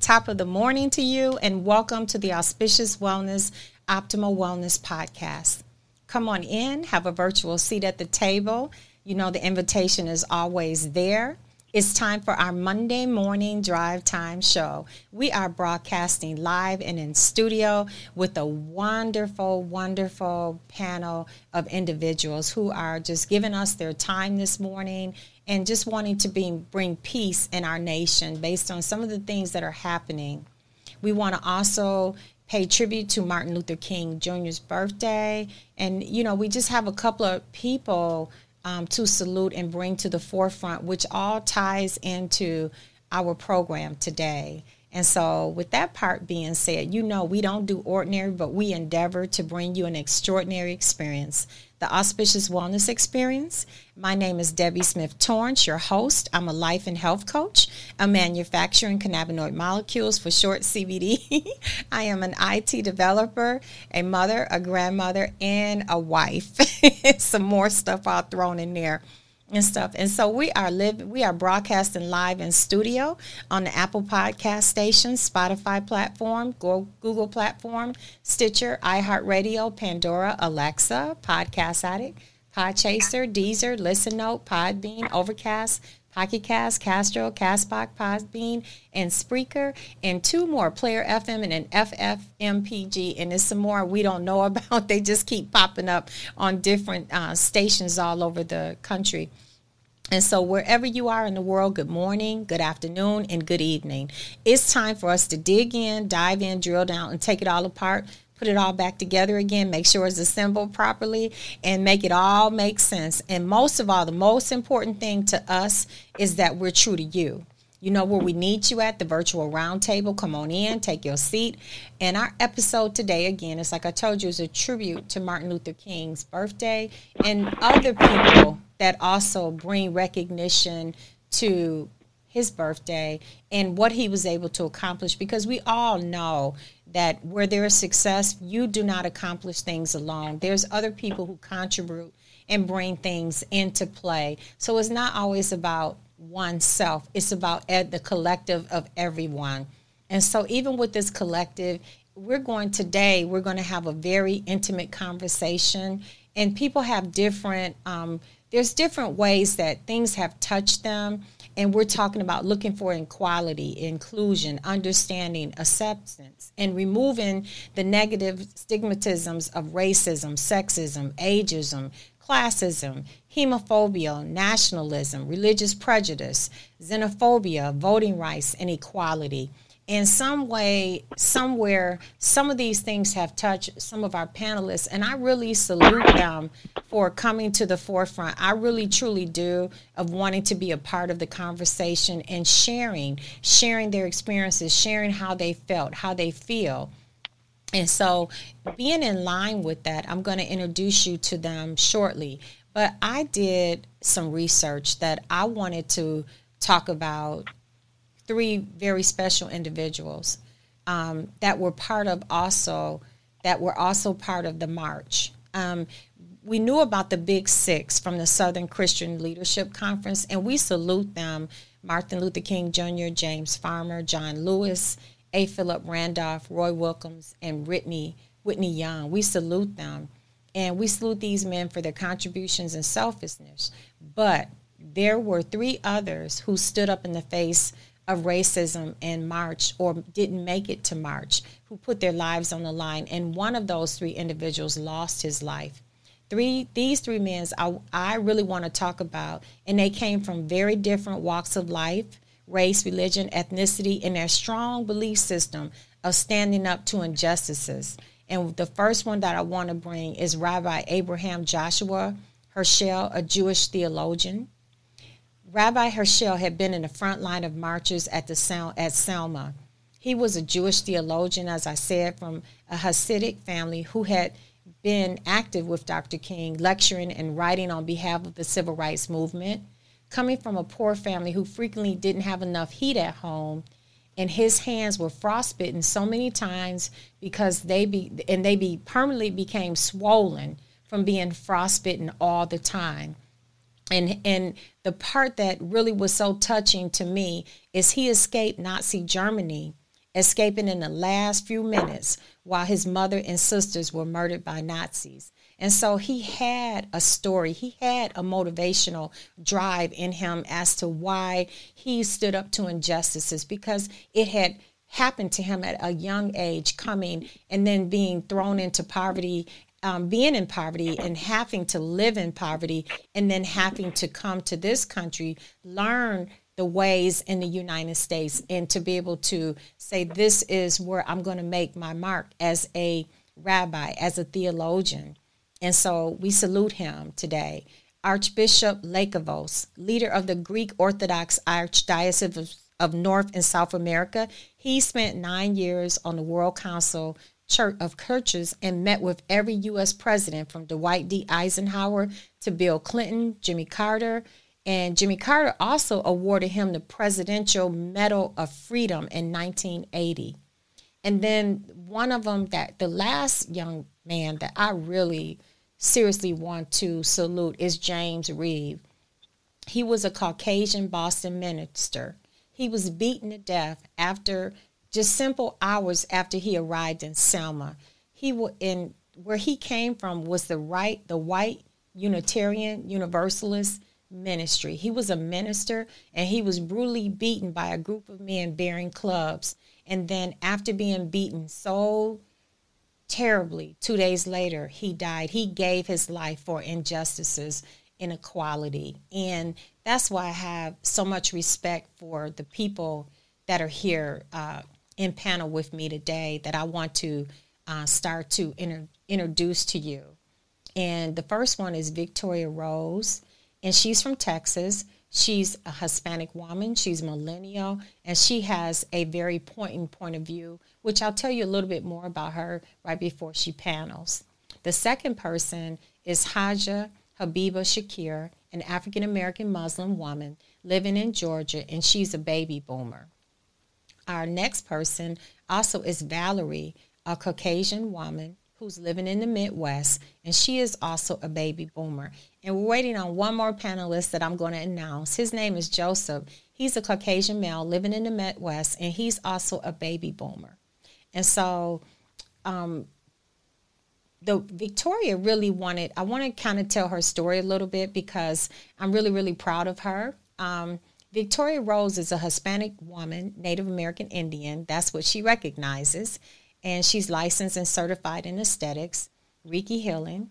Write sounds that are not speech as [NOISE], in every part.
Top of the morning to you, and welcome to the Auspicious Wellness Optimal Wellness Podcast. Come on in, have a virtual seat at the table. You know, the invitation is always there. It's time for our Monday morning drive time show. We are broadcasting live and in studio with a wonderful, wonderful panel of individuals who are just giving us their time this morning and just wanting to be, bring peace in our nation based on some of the things that are happening. We want to also pay tribute to Martin Luther King Jr.'s birthday. And, you know, we just have a couple of people um, to salute and bring to the forefront, which all ties into our program today. And so, with that part being said, you know, we don't do ordinary, but we endeavor to bring you an extraordinary experience the Auspicious Wellness Experience. My name is Debbie Smith Torrance, your host. I'm a life and health coach, a manufacturing cannabinoid molecules for short [LAUGHS] CBD. I am an IT developer, a mother, a grandmother, and a wife. [LAUGHS] Some more stuff all thrown in there and stuff. And so we are live we are broadcasting live in studio on the Apple Podcast station, Spotify platform, Google platform, Stitcher, iHeartRadio, Pandora, Alexa, Podcast Addict, Podchaser, Deezer, Listen Note, Podbean, Overcast, Pocket Cast, Castro, Castbox, Podbean, and Spreaker, and two more, Player FM and an FFMPG, and there's some more we don't know [LAUGHS] about. They just keep popping up on different uh, stations all over the country. And so, wherever you are in the world, good morning, good afternoon, and good evening. It's time for us to dig in, dive in, drill down, and take it all apart put it all back together again, make sure it's assembled properly, and make it all make sense. And most of all, the most important thing to us is that we're true to you. You know where we need you at the virtual roundtable. Come on in, take your seat. And our episode today, again, is like I told you, is a tribute to Martin Luther King's birthday and other people that also bring recognition to his birthday and what he was able to accomplish because we all know that where there is success, you do not accomplish things alone. There's other people who contribute and bring things into play. So it's not always about oneself, it's about the collective of everyone. And so, even with this collective, we're going today, we're going to have a very intimate conversation, and people have different, um, there's different ways that things have touched them and we're talking about looking for equality, inclusion, understanding, acceptance, and removing the negative stigmatisms of racism, sexism, ageism, classism, homophobia, nationalism, religious prejudice, xenophobia, voting rights, and equality in some way, somewhere, some of these things have touched some of our panelists, and I really salute them for coming to the forefront. I really, truly do of wanting to be a part of the conversation and sharing, sharing their experiences, sharing how they felt, how they feel. And so, being in line with that, I'm going to introduce you to them shortly. But I did some research that I wanted to talk about three very special individuals um, that were part of also that were also part of the march. Um, we knew about the Big Six from the Southern Christian Leadership Conference, and we salute them: Martin Luther King Jr., James Farmer, John Lewis, A. Philip Randolph, Roy Wilkins, and Whitney Whitney Young. We salute them, and we salute these men for their contributions and selflessness. But there were three others who stood up in the face of racism in March or didn't make it to March who put their lives on the line. And one of those three individuals lost his life. Three, these three men I, I really want to talk about, and they came from very different walks of life race, religion, ethnicity, and their strong belief system of standing up to injustices. And the first one that I want to bring is Rabbi Abraham Joshua Heschel, a Jewish theologian. Rabbi Heschel had been in the front line of marches at the at Selma. He was a Jewish theologian, as I said, from a Hasidic family who had been active with Dr. King, lecturing and writing on behalf of the civil rights movement. Coming from a poor family who frequently didn't have enough heat at home, and his hands were frostbitten so many times because they be and they be permanently became swollen from being frostbitten all the time. And and the part that really was so touching to me is he escaped Nazi Germany, escaping in the last few minutes while his mother and sisters were murdered by Nazis. And so he had a story, he had a motivational drive in him as to why he stood up to injustices because it had happened to him at a young age, coming and then being thrown into poverty. Um, being in poverty and having to live in poverty, and then having to come to this country, learn the ways in the United States, and to be able to say, This is where I'm going to make my mark as a rabbi, as a theologian. And so we salute him today. Archbishop Lakavos, leader of the Greek Orthodox Archdiocese of, of North and South America, he spent nine years on the World Council Church of Churches and met with every U.S. president from Dwight D. Eisenhower to Bill Clinton, Jimmy Carter, and Jimmy Carter also awarded him the Presidential Medal of Freedom in 1980. And then one of them that the last young man that I really seriously want to salute is James Reeb. He was a Caucasian Boston minister. He was beaten to death after just simple hours after he arrived in Selma. He in where he came from was the right the white Unitarian Universalist ministry. He was a minister and he was brutally beaten by a group of men bearing clubs. And then after being beaten so terribly. Two days later, he died. He gave his life for injustices, inequality. And that's why I have so much respect for the people that are here uh, in panel with me today that I want to uh, start to inter- introduce to you. And the first one is Victoria Rose, and she's from Texas. She's a Hispanic woman, she's millennial, and she has a very pointing point of view, which I'll tell you a little bit more about her right before she panels. The second person is Haja Habiba Shakir, an African American Muslim woman living in Georgia, and she's a baby boomer. Our next person also is Valerie, a Caucasian woman who's living in the Midwest, and she is also a baby boomer. And we're waiting on one more panelist that I'm going to announce. His name is Joseph. He's a Caucasian male living in the Midwest, and he's also a baby boomer. And so, um, the Victoria really wanted. I want to kind of tell her story a little bit because I'm really, really proud of her. Um, Victoria Rose is a Hispanic woman, Native American Indian. That's what she recognizes and she's licensed and certified in aesthetics, Reiki healing,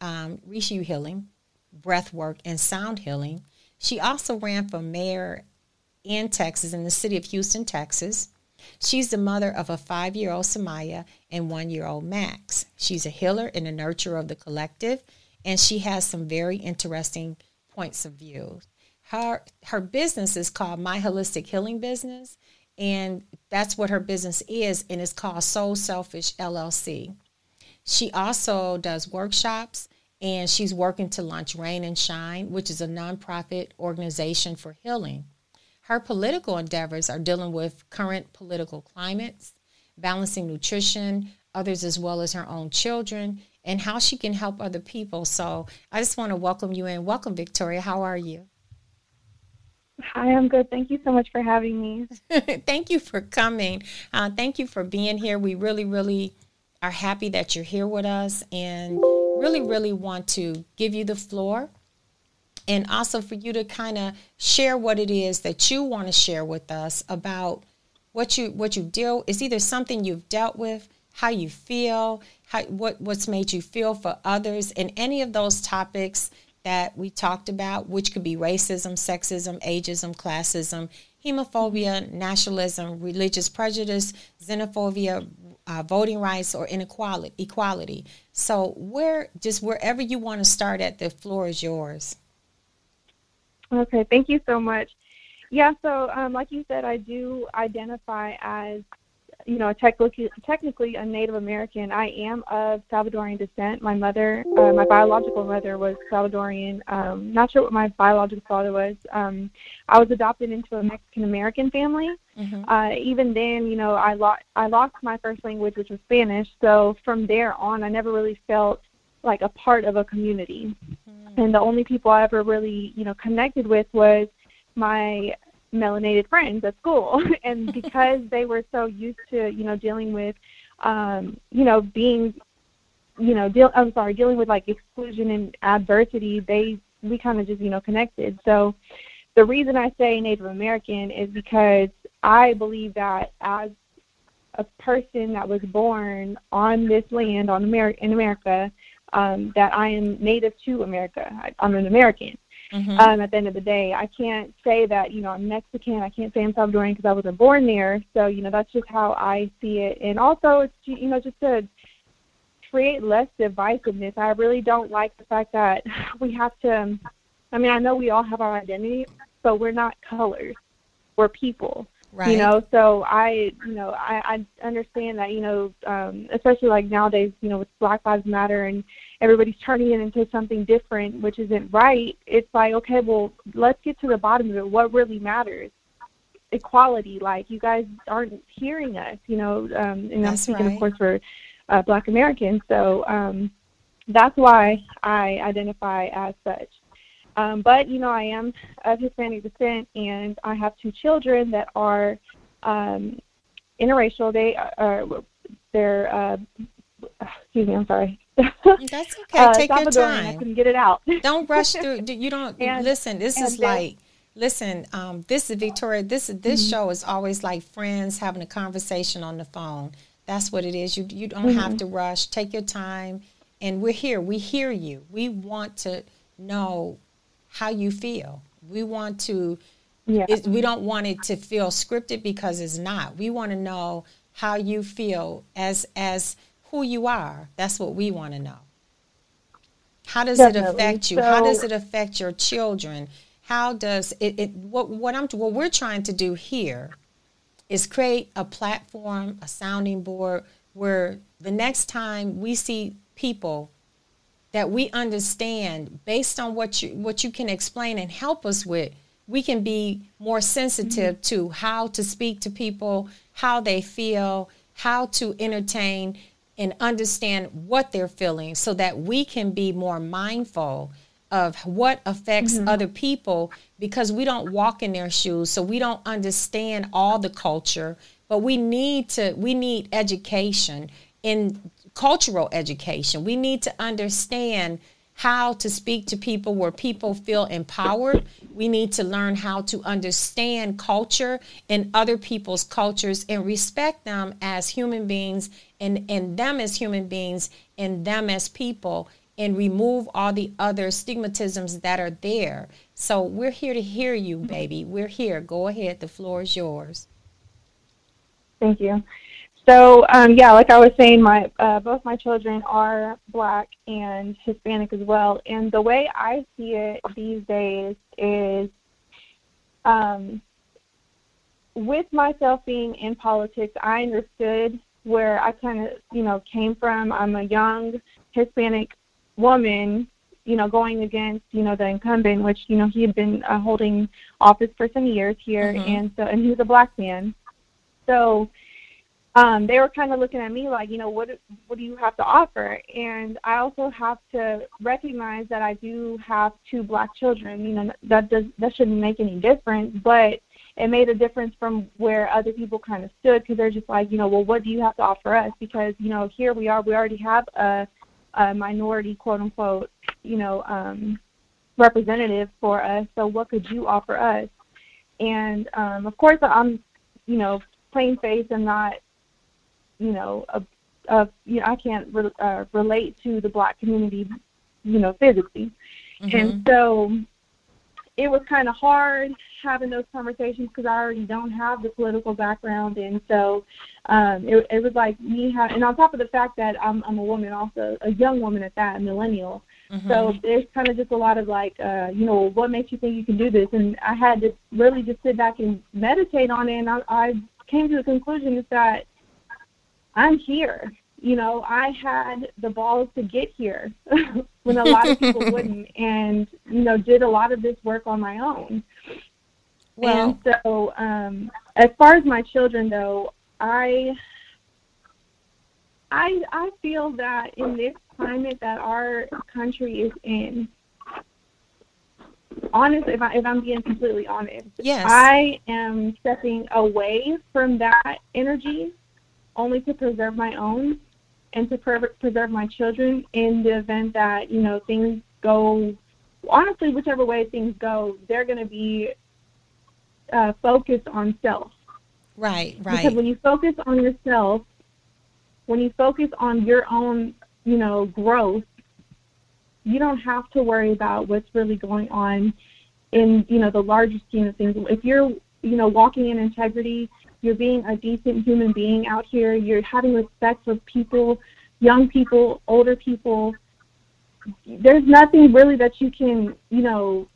um, Reiki healing, breath work, and sound healing. She also ran for mayor in Texas, in the city of Houston, Texas. She's the mother of a five year old Samaya and one year old Max. She's a healer and a nurturer of the collective, and she has some very interesting points of view. Her, her business is called My Holistic Healing Business, and that's what her business is, and it's called Soul Selfish LLC. She also does workshops, and she's working to launch Rain and Shine, which is a nonprofit organization for healing. Her political endeavors are dealing with current political climates, balancing nutrition, others as well as her own children, and how she can help other people. So I just want to welcome you in. Welcome, Victoria. How are you? Hi, I'm good. Thank you so much for having me. [LAUGHS] thank you for coming. Uh, thank you for being here. We really, really are happy that you're here with us and really, really want to give you the floor and also for you to kind of share what it is that you want to share with us about what you what you deal is either something you've dealt with how you feel how what what's made you feel for others and any of those topics that we talked about, which could be racism, sexism, ageism, classism, homophobia, nationalism, religious prejudice, xenophobia, uh, voting rights, or inequality. Equality. So, where just wherever you want to start at, the floor is yours. Okay, thank you so much. Yeah, so um, like you said, I do identify as you know, technically, technically a Native American. I am of Salvadorian descent. My mother, uh, my biological mother, was Salvadorian. Um, not sure what my biological father was. Um, I was adopted into a Mexican American family. Mm-hmm. Uh, even then, you know, I lost I lost my first language, which was Spanish. So from there on, I never really felt like a part of a community. Mm-hmm. And the only people I ever really, you know, connected with was my melanated friends at school. [LAUGHS] and because they were so used to, you know, dealing with, um, you know, being, you know, deal, I'm sorry, dealing with like exclusion and adversity, they, we kind of just, you know, connected. So the reason I say Native American is because I believe that as a person that was born on this land on America in America, um, that I am native to America. I, I'm an American. Mm-hmm. Um, at the end of the day, I can't say that you know I'm Mexican. I can't say I'm Salvadorian because I wasn't born there. So you know that's just how I see it. And also, it's you know just to create less divisiveness. I really don't like the fact that [SIGHS] we have to. I mean, I know we all have our identity, but we're not colors. We're people. Right. You know, so I, you know, I, I understand that, you know, um, especially like nowadays, you know, with Black Lives Matter and everybody's turning it into something different, which isn't right. It's like, okay, well, let's get to the bottom of it. What really matters? Equality. Like you guys aren't hearing us, you know, um, and that's I'm speaking, right. of course, for uh, Black Americans. So um, that's why I identify as such. Um, but you know, I am of Hispanic descent, and I have two children that are um, interracial. They are they're uh, excuse me. I'm sorry. That's [LAUGHS] okay. uh, Take your time. I couldn't get it out. don't rush [LAUGHS] through. You don't and, listen. This is like listen. Um, this is Victoria. This this mm-hmm. show is always like friends having a conversation on the phone. That's what it is. You you don't mm-hmm. have to rush. Take your time. And we're here. We hear you. We want to know how you feel. We want to, yeah. It, we don't want it to feel scripted because it's not. We want to know how you feel as as who you are. That's what we want to know. How does Definitely. it affect you? So, how does it affect your children? How does it, it what what I'm what we're trying to do here is create a platform, a sounding board where the next time we see people that we understand based on what you what you can explain and help us with we can be more sensitive mm-hmm. to how to speak to people how they feel how to entertain and understand what they're feeling so that we can be more mindful of what affects mm-hmm. other people because we don't walk in their shoes so we don't understand all the culture but we need to we need education in cultural education. We need to understand how to speak to people where people feel empowered. We need to learn how to understand culture and other people's cultures and respect them as human beings and, and them as human beings and them as people and remove all the other stigmatisms that are there. So we're here to hear you, baby. We're here. Go ahead. The floor is yours. Thank you. So um, yeah, like I was saying, my uh, both my children are black and Hispanic as well. And the way I see it these days is, um, with myself being in politics, I understood where I kind of you know came from. I'm a young Hispanic woman, you know, going against you know the incumbent, which you know he had been uh, holding office for some years here, mm-hmm. and so and he was a black man. So um, they were kind of looking at me like, you know, what what do you have to offer? And I also have to recognize that I do have two black children. You know, that does that shouldn't make any difference, but it made a difference from where other people kind of stood because they're just like, you know, well, what do you have to offer us? Because you know, here we are, we already have a, a minority, quote unquote, you know, um, representative for us. So what could you offer us? And um, of course, I'm, you know, plain face and not you know, a, a, you know, I can't re- uh, relate to the black community, you know, physically, mm-hmm. and so it was kind of hard having those conversations because I already don't have the political background, and so um, it, it was like me having, and on top of the fact that I'm, I'm a woman, also a young woman at that, a millennial. Mm-hmm. So there's kind of just a lot of like, uh, you know, what makes you think you can do this? And I had to really just sit back and meditate on it, and I, I came to the conclusion is that I'm here. You know, I had the balls to get here [LAUGHS] when a lot of people [LAUGHS] wouldn't, and you know, did a lot of this work on my own. Well, and so um, as far as my children, though, I I I feel that in this climate that our country is in, honest, if I if I'm being completely honest, yes, I am stepping away from that energy only to preserve my own and to preserve my children in the event that you know things go. Honestly, whichever way things go, they're going to be uh, focused on self. Right, right. Because when you focus on yourself, when you focus on your own, you know, growth, you don't have to worry about what's really going on in, you know, the larger scheme of things. If you're, you know, walking in integrity, you're being a decent human being out here, you're having respect for people, young people, older people, there's nothing really that you can, you know,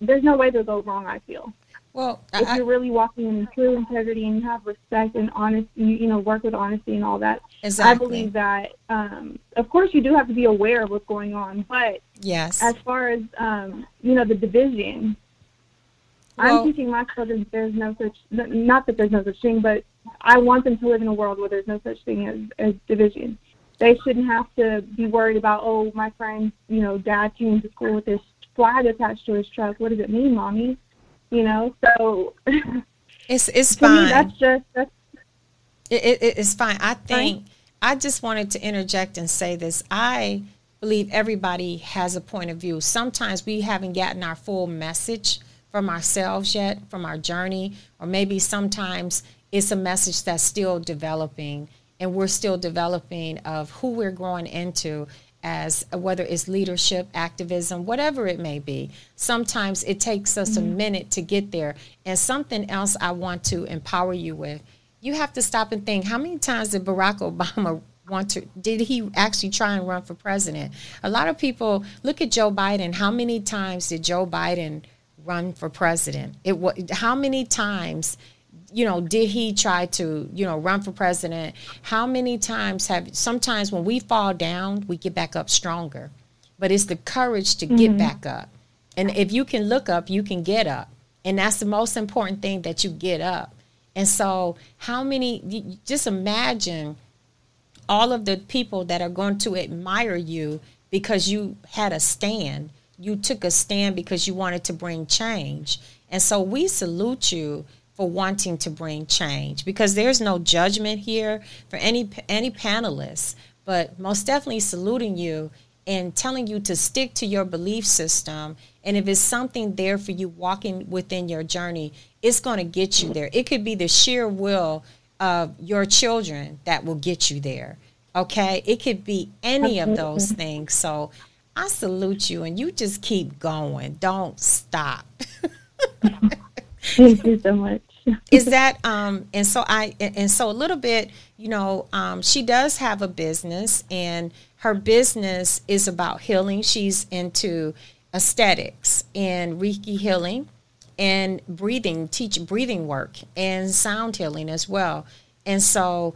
there's no way to go wrong, I feel. Well, if I, you're really walking in true integrity and you have respect and honesty, you, you know, work with honesty and all that. Exactly. I believe that, um, of course, you do have to be aware of what's going on, but yes, as far as um, you know, the division, well, I'm teaching my children that there's no such, not that there's no such thing, but I want them to live in a world where there's no such thing as, as division. They shouldn't have to be worried about, oh, my friend you know, dad came to school with this flag attached to his truck. What does it mean, mommy? you know so [LAUGHS] it's it's fine me, that's just that's it, it, it's fine i think i just wanted to interject and say this i believe everybody has a point of view sometimes we haven't gotten our full message from ourselves yet from our journey or maybe sometimes it's a message that's still developing and we're still developing of who we're growing into as whether it's leadership, activism, whatever it may be. Sometimes it takes us mm-hmm. a minute to get there. And something else I want to empower you with you have to stop and think how many times did Barack Obama want to did he actually try and run for president a lot of people look at joe biden how many times did joe biden run for president it was how many times you know, did he try to, you know, run for president? How many times have sometimes when we fall down, we get back up stronger. But it's the courage to get mm-hmm. back up. And if you can look up, you can get up. And that's the most important thing that you get up. And so, how many, just imagine all of the people that are going to admire you because you had a stand. You took a stand because you wanted to bring change. And so, we salute you for wanting to bring change because there's no judgment here for any any panelists but most definitely saluting you and telling you to stick to your belief system. And if it's something there for you walking within your journey it's going to get you there. It could be the sheer will of your children that will get you there okay? It could be any of those mm-hmm. things. So i salute you and you just keep going don't stop Thank you so much. [LAUGHS] is that um and so I and so a little bit, you know, um she does have a business and her business is about healing. She's into aesthetics and Reiki healing and breathing, teach breathing work and sound healing as well. And so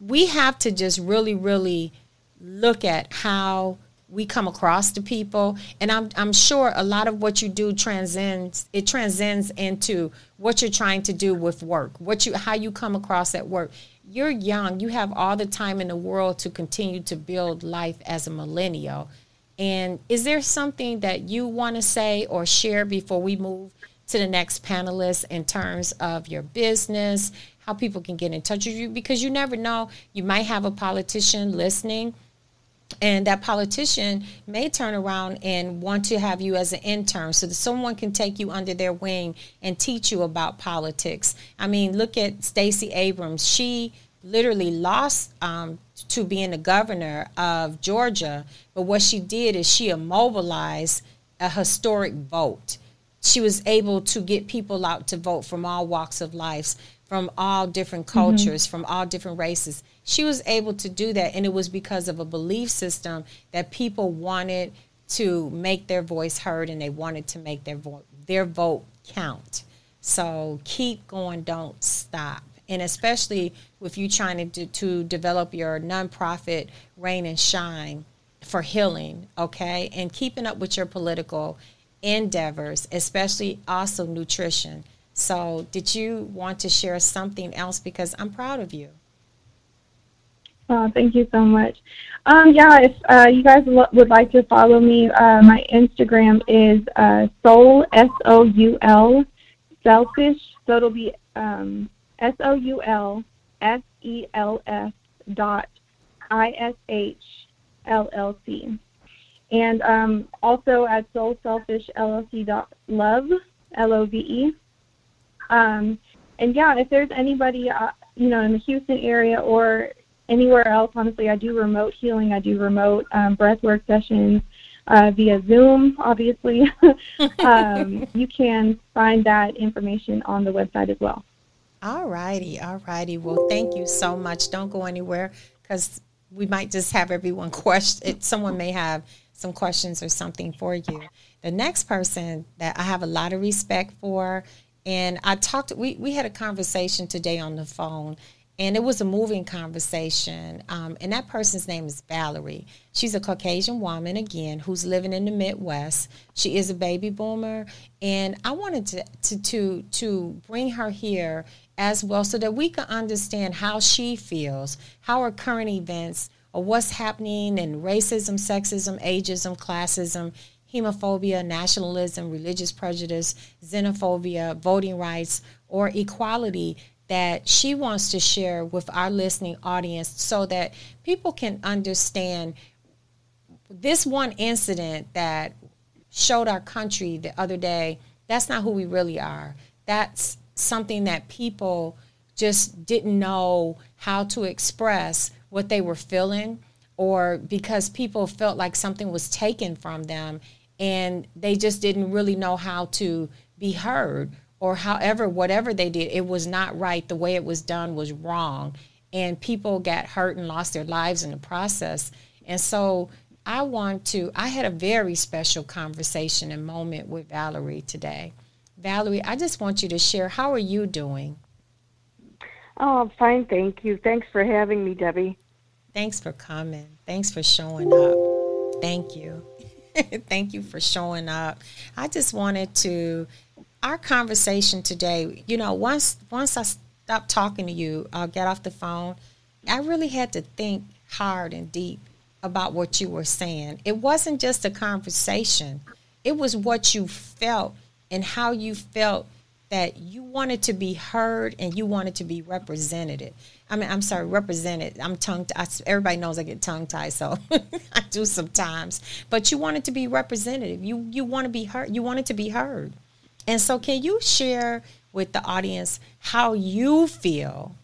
we have to just really, really look at how we come across to people and I'm, I'm sure a lot of what you do transcends it transcends into what you're trying to do with work what you how you come across at work. You're young you have all the time in the world to continue to build life as a millennial. And is there something that you want to say or share before we move to the next panelist in terms of your business how people can get in touch with you? Because you never know you might have a politician listening and that politician may turn around and want to have you as an intern so that someone can take you under their wing and teach you about politics i mean look at stacey abrams she literally lost um, to being the governor of georgia but what she did is she immobilized a historic vote she was able to get people out to vote from all walks of life from all different mm-hmm. cultures, mm-hmm. from all different races. She was able to do that, and it was because of a belief system that people wanted to make their voice heard and they wanted to make their vote their vote count. So keep going, don't stop. And especially with you trying to, to develop your nonprofit Rain and Shine for healing, okay? And keeping up with your political endeavors, especially also nutrition. So, did you want to share something else? Because I'm proud of you. Oh, thank you so much. Um, yeah, if uh, you guys lo- would like to follow me, uh, my Instagram is uh, soul s o u l selfish. So it'll be um, s o u l s e l s dot i s h l l c, and um, also at soul selfish llc dot love l o v e. Um, and yeah, if there's anybody uh, you know in the Houston area or anywhere else. Honestly, I do remote healing. I do remote um, breathwork sessions uh, via Zoom, obviously. [LAUGHS] um, [LAUGHS] you can find that information on the website as well. All righty, all righty. Well, thank you so much. Don't go anywhere because we might just have everyone [LAUGHS] question. Someone may have some questions or something for you. The next person that I have a lot of respect for, and I talked. We we had a conversation today on the phone, and it was a moving conversation. Um, and that person's name is Valerie. She's a Caucasian woman, again, who's living in the Midwest. She is a baby boomer, and I wanted to to to, to bring her here as well so that we can understand how she feels, how her current events or what's happening in racism, sexism, ageism, classism, homophobia, nationalism, religious prejudice, xenophobia, voting rights, or equality that she wants to share with our listening audience so that people can understand this one incident that showed our country the other day. That's not who we really are. That's something that people just didn't know how to express what they were feeling or because people felt like something was taken from them and they just didn't really know how to be heard or however, whatever they did, it was not right. The way it was done was wrong. And people got hurt and lost their lives in the process. And so I want to, I had a very special conversation and moment with Valerie today. Valerie, I just want you to share how are you doing? Oh, I'm fine, thank you. Thanks for having me, Debbie. Thanks for coming. Thanks for showing up. Thank you. [LAUGHS] Thank you for showing up. I just wanted to our conversation today, you know, once once I stopped talking to you, uh, I'll get off the phone. I really had to think hard and deep about what you were saying. It wasn't just a conversation. It was what you felt and how you felt that you wanted to be heard and you wanted to be represented. I mean, I'm sorry, represented. I'm tongue. everybody knows I get tongue tied, so [LAUGHS] I do sometimes. But you wanted to be representative. You you want to be heard. You wanted to be heard. And so, can you share with the audience how you feel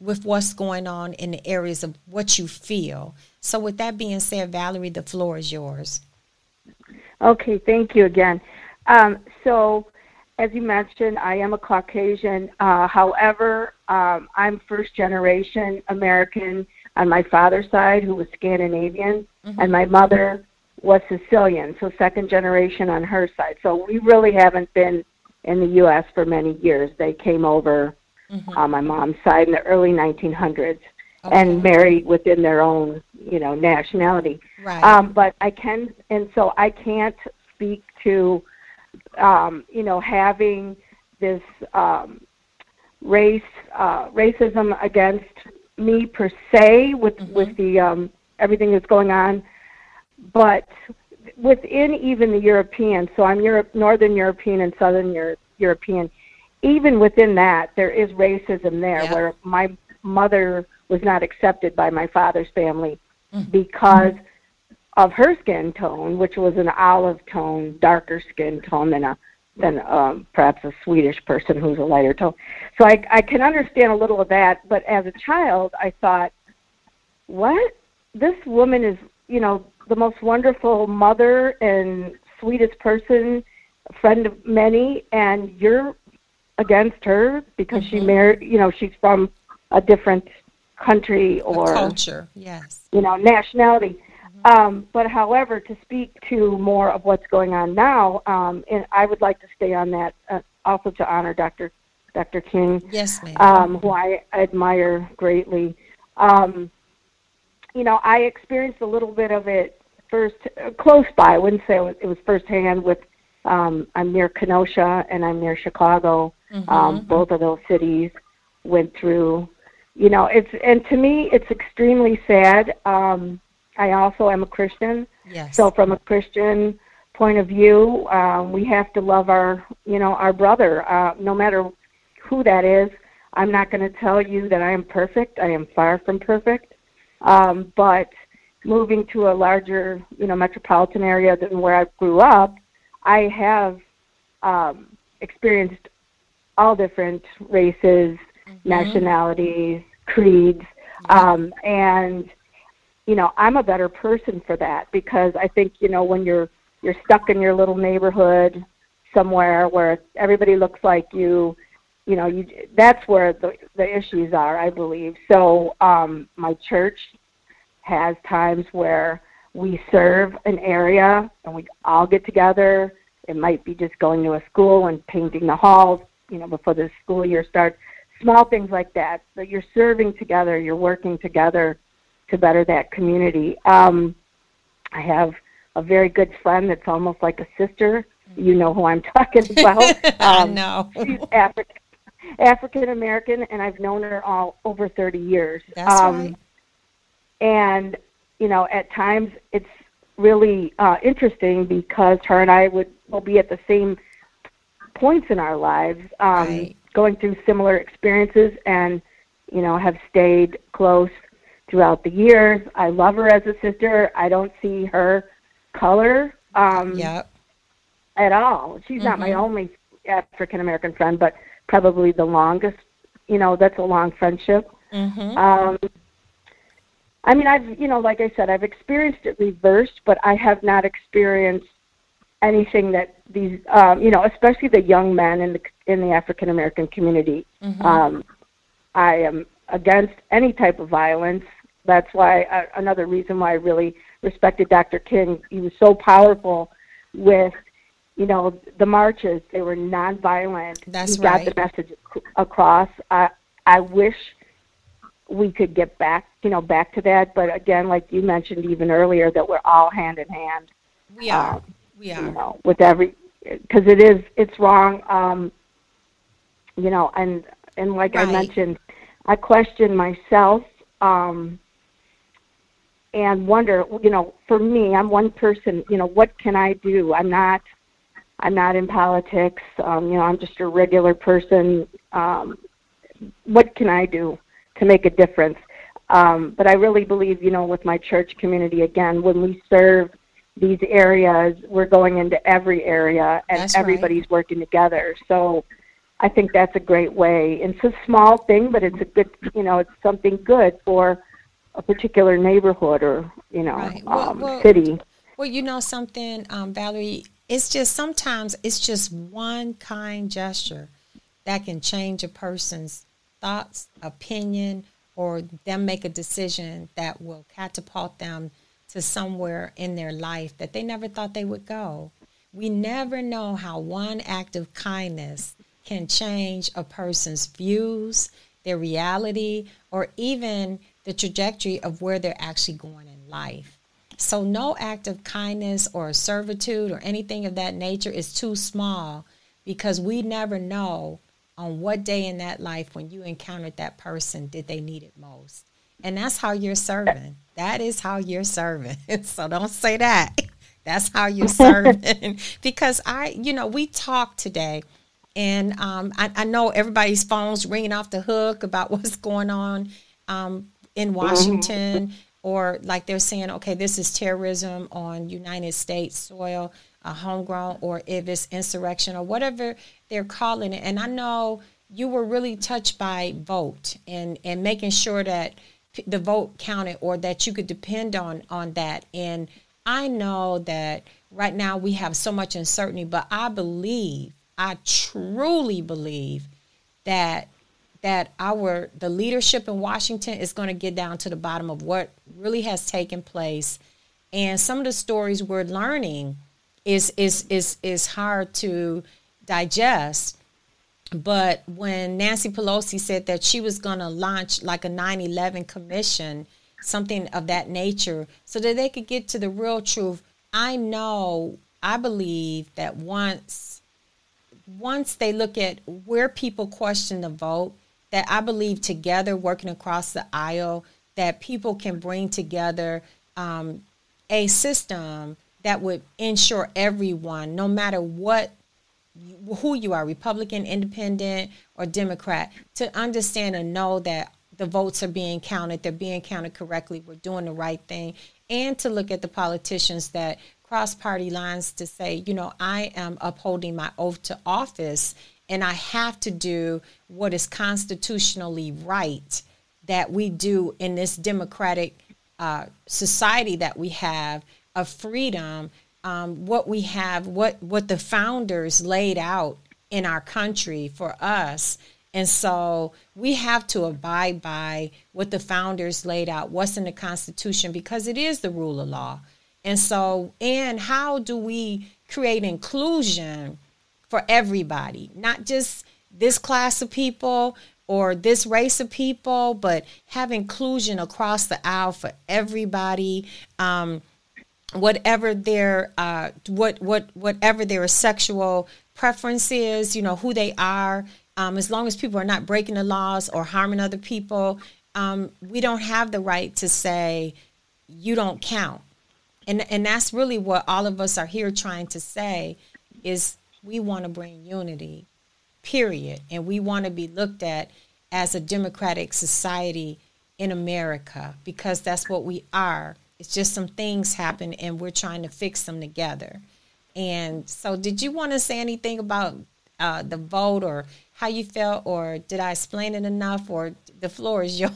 with what's going on in the areas of what you feel? So, with that being said, Valerie, the floor is yours. Okay, thank you again. Um, so, as you mentioned, I am a Caucasian. Uh, however, um, I'm first generation American on my father's side, who was Scandinavian, mm-hmm. and my mother was Sicilian, so second generation on her side. So we really haven't been in the U.S. for many years. They came over mm-hmm. on my mom's side in the early 1900s okay. and married within their own, you know, nationality. Right. Um, but I can, and so I can't speak to, um, you know, having this um, race uh, racism against me per se with mm-hmm. with the um, everything that's going on but within even the European, so I'm Europe, Northern European and Southern Euro- European, even within that, there is racism there yeah. where my mother was not accepted by my father's family mm-hmm. because of her skin tone, which was an olive tone, darker skin tone than a than um, perhaps a Swedish person who's a lighter tone. So I, I can understand a little of that, but as a child, I thought, what? This woman is, you know, the most wonderful mother and sweetest person, friend of many, and you're against her because mm-hmm. she married. You know, she's from a different country or a culture. Yes. You know, nationality. Mm-hmm. Um, but however, to speak to more of what's going on now, um, and I would like to stay on that uh, also to honor Dr. Dr. King, yes, ma'am. Um, who I admire greatly. Um, you know, I experienced a little bit of it first, uh, close by. I wouldn't say it was, it was firsthand. With um, I'm near Kenosha and I'm near Chicago. Mm-hmm. Um, both of those cities went through you know, it's and to me, it's extremely sad. Um, I also am a Christian, Yes. so from a Christian point of view, um, we have to love our, you know, our brother, uh, no matter who that is. I'm not going to tell you that I am perfect. I am far from perfect. Um, but moving to a larger, you know, metropolitan area than where I grew up, I have um, experienced all different races, nationalities, creeds, um, and you know, I'm a better person for that because I think you know when you're you're stuck in your little neighborhood somewhere where everybody looks like you, you know, you that's where the the issues are, I believe. So um, my church has times where we serve an area and we all get together. It might be just going to a school and painting the halls, you know, before the school year starts. Small things like that. But you're serving together, you're working together to better that community. Um, I have a very good friend that's almost like a sister. You know who I'm [LAUGHS] talking about. [LAUGHS] I Um, know. She's African African American, and I've known her all over 30 years. That's um, right. And you know, at times it's really uh, interesting because her and I would will be at the same points in our lives, um, Right. going through similar experiences, and you know, have stayed close throughout the years. I love her as a sister. I don't see her color um, Yep. at all. She's not my Mhm. only African American friend, but probably the longest. You know, that's a long friendship. Mm-hmm. Um, I mean, I've you know, like I said, I've experienced it reversed, but I have not experienced anything that these, um, you know, especially the young men in the in the African American community. Mhm. Um, I am against any type of violence. That's why uh, another reason why I really respected Dr. King. He was so powerful with, you know, the marches. They were nonviolent. That's he got the message across. I I wish we could get back, you know, back to that. But again, like you mentioned even earlier, that we're all hand in hand we are. um, we are. you know, with every because it is it's wrong. Um, you know, and and like I mentioned, I question myself um, and wonder. You know, for me, I'm one person. You know, what can I do? I'm not. I'm not in politics. Um, you know, I'm just a regular person. Um, what can I do to make a difference? Um, but I really believe, you know, with my church community, again, when we serve these areas, we're going into every area and That's right. everybody's working together. So I think that's a great way. It's a small thing, but it's a good, you know, it's something good for a particular neighborhood or, you know, Right. Well- um, well- city. Well, you know something, um, Valerie. It's just sometimes it's just one kind gesture that can change a person's thoughts, opinion, or them make a decision that will catapult them to somewhere in their life that they never thought they would go. We never know how one act of kindness can change a person's views, their reality, or even the trajectory of where they're actually going in life. So, no act of kindness or servitude or anything of that nature is too small because we never know on what day in that life when you encountered that person did they need it most. And that's how you're serving. That is how you're serving. [LAUGHS] so, don't say that. [LAUGHS] That's how you're [LAUGHS] serving. because I, you know, we talked today and um, I, I know everybody's phones ringing off the hook about what's going on um, in Washington, or like they're saying, okay, this is terrorism on United States soil, uh, homegrown, or if it's insurrection or whatever they're calling it. And I know you were really touched by vote and and making sure that the vote counted or that you could depend on on that and I know that right now we have so much uncertainty, but I believe, I truly believe that that our the leadership in Washington is going to get down to the bottom of what really has taken place. And some of the stories we're learning is is is is hard to digest. But when Nancy Pelosi said that she was going to launch like a 9 11 commission, something of that nature, so that they could get to the real truth, I know, I believe that once once they look at where people question the vote, that I believe together, working across the aisle, that people can bring together um, a system that would ensure everyone, no matter what who you are, Republican, Independent, or Democrat, to understand and know that the votes are being counted, they're being counted correctly, we're doing the right thing, and to look at the politicians that cross party lines to say, you know, I am upholding my oath to office and I have to do what is constitutionally right that we do in this democratic uh, society that we have of freedom. Um, what we have, what what the founders laid out in our country for us, and so we have to abide by what the founders laid out, what's in the Constitution, because it is the rule of law. And so, and how do we create inclusion for everybody, not just this class of people or this race of people, but have inclusion across the aisle for everybody. Um, whatever their uh, what what whatever their sexual preference is, you know who they are. Um, as long as people are not breaking the laws or harming other people, um, we don't have the right to say you don't count. And and that's really what all of us are here trying to say is we want to bring unity, period. And we want to be looked at as a democratic society in America because that's what we are. It's just some things happen and we're trying to fix them together. And so, did you want to say anything about uh, the vote or how you felt, or did I explain it enough, or the floor is [LAUGHS] yours?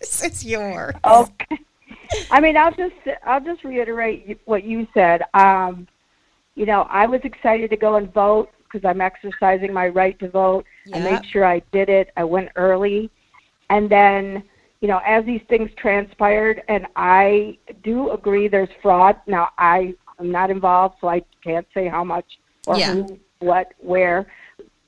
it's yours. Okay. I mean, I'll just I'll just reiterate what you said. Um, you know, I was excited to go and vote because I'm exercising my right to vote. Yep. I made sure I did it. I went early, and then you know, as these things transpired, and I do agree there's fraud. Now, I am not involved, so I can't say how much or yeah. who, what, where.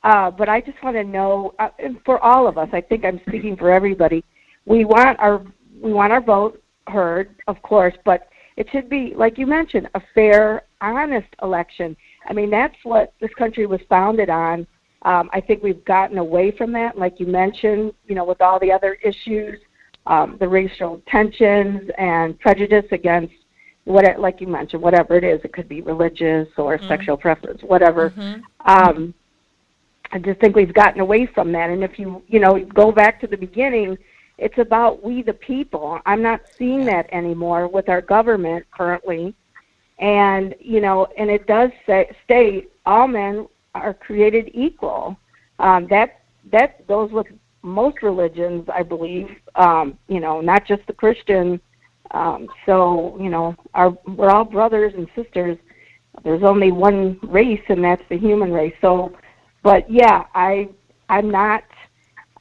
Uh, but I just want to know, uh, and for all of us, I think I'm speaking for everybody. We want our we want our vote heard, of course, but it should be, like you mentioned, a fair, honest election. I mean, that's what this country was founded on. Um, I think we've gotten away from that, like you mentioned, you know, with all the other issues, um, the racial tensions and prejudice against what, it, like you mentioned, whatever it is. It could be religious or mm-hmm. sexual preference, whatever. Mm-hmm. Um, I just think we've gotten away from that. And if you, you know, go back to the beginning, it's about we the people. I'm not seeing that anymore with our government currently. And, you know, and it does say, state all men are created equal. Um, that that goes with most religions, I believe. Um, you know, not just the Christian. Um, so you know, our we're all brothers and sisters. There's only one race, and that's the human race. So, but yeah, I I'm not.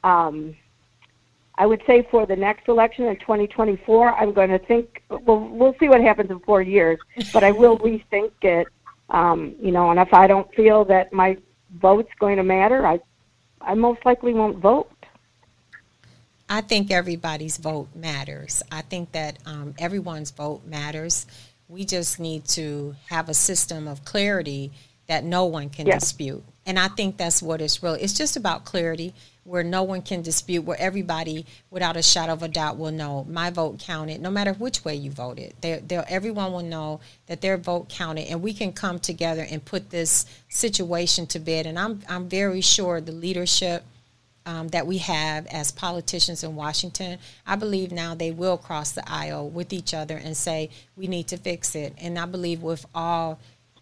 Um, I would say for the next election in 2024, I'm going to think. Well, we'll see what happens in four years, but I will rethink it. Um, you know, and if I don't feel that my vote's going to matter, I I most likely won't vote. I think everybody's vote matters. I think that um, everyone's vote matters. We just need to have a system of clarity that no one can yes. dispute. And I think that's what it's really. It's just about clarity where no one can dispute, where everybody, without a shadow of a doubt, will know my vote counted, no matter which way you voted. They're, they're, everyone will know that their vote counted, and we can come together and put this situation to bed. And I'm, I'm very sure the leadership um, that we have as politicians in Washington, I believe now they will cross the aisle with each other and say we need to fix it. And I believe with all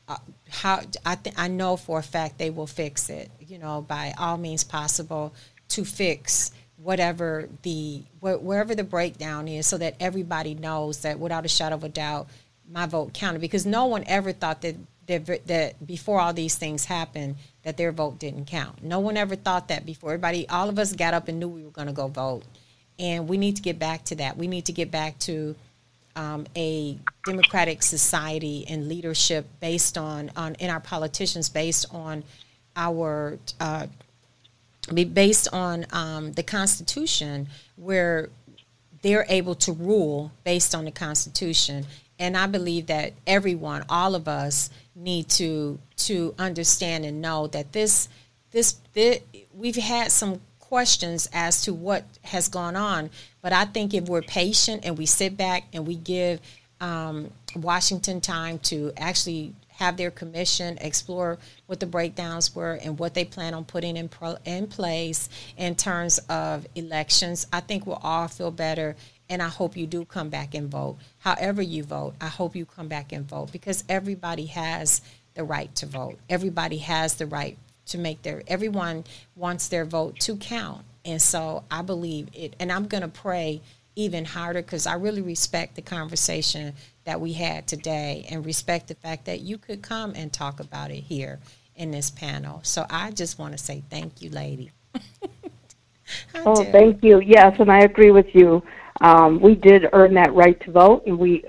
uh, how I think I know for a fact they will fix it. You know, by all means possible to fix whatever the wherever the breakdown is, so that everybody knows that without a shadow of a doubt, my vote counted. Because no one ever thought that that, that before all these things happened that their vote didn't count. No one ever thought that before. Everybody, all of us got up and knew we were going to go vote, and we need to get back to that. We need to get back to um, a democratic society and leadership based on on in our politicians based on our uh, based on um, the Constitution, where they're able to rule based on the Constitution. And I believe that everyone, all of us, need to to understand and know that this this, this we've had some questions as to what has gone on. But I think if we're patient and we sit back and we give um, Washington time to actually have their commission explore what the breakdowns were and what they plan on putting in pro- in place in terms of elections. I think we'll all feel better, and I hope you do come back and vote. However you vote, I hope you come back and vote because everybody has the right to vote. Everybody has the right to make their. Everyone wants their vote to count, and so I believe it. And I'm going to pray even harder because I really respect the conversation that we had today and respect the fact that you could come and talk about it here in this panel. So I just want to say thank you, lady. [LAUGHS] oh, do. thank you. Yes, and I agree with you. Um, we did earn that right to vote, and we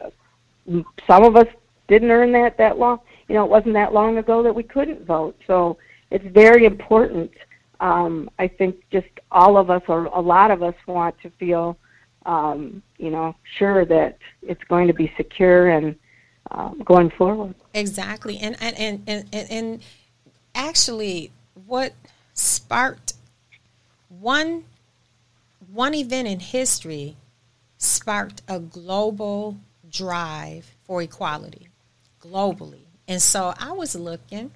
some of us didn't earn that that long. You know, it wasn't that long ago that we couldn't vote. So it's very important. Um, I think just all of us, or a lot of us, want to feel um, you know, sure that it's going to be secure and um, going forward. Exactly, and and, and and and actually, what sparked one one event in history sparked a global drive for equality globally, and so I was looking,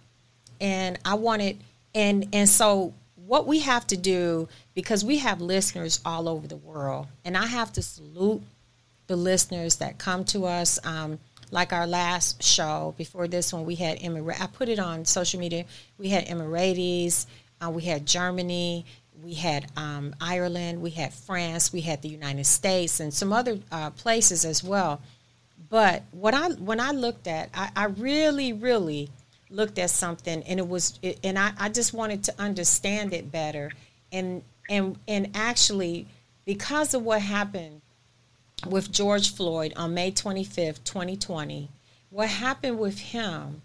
and I wanted, and and so what we have to do because we have listeners all over the world, and I have to salute the listeners that come to us. Um, like our last show before this one, we had Emirates. I put it on social media. We had Emirates, uh, we had Germany, we had um, Ireland, we had France, we had the United States, and some other uh, places as well. But what I when I looked at, I, I really, really looked at something, and it was, it, and I, I just wanted to understand it better, and and and actually because of what happened with George Floyd on May 25th, 2020, what happened with him,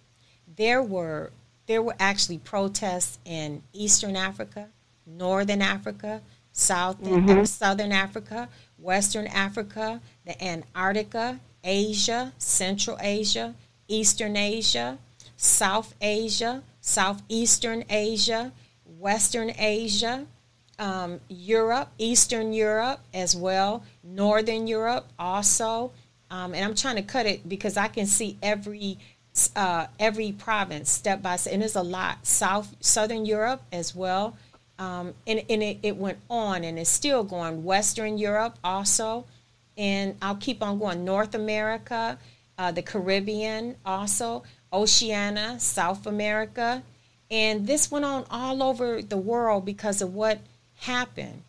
there were there were actually protests in Eastern Africa, Northern Africa, South mm-hmm. Southern Africa, Western Africa, the Antarctica, Asia, Central Asia, Eastern Asia, South Asia, Southeastern Asia, Western Asia, um, Europe, Eastern Europe as well, Northern Europe also. Um, and I'm trying to cut it because I can see every uh, every province step by step, and there's a lot. South Southern Europe as well, um, and, and it, it went on, and it's still going. Western Europe also, and I'll keep on going. North America, uh, the Caribbean also, Oceania, South America, and this went on all over the world because of what happened.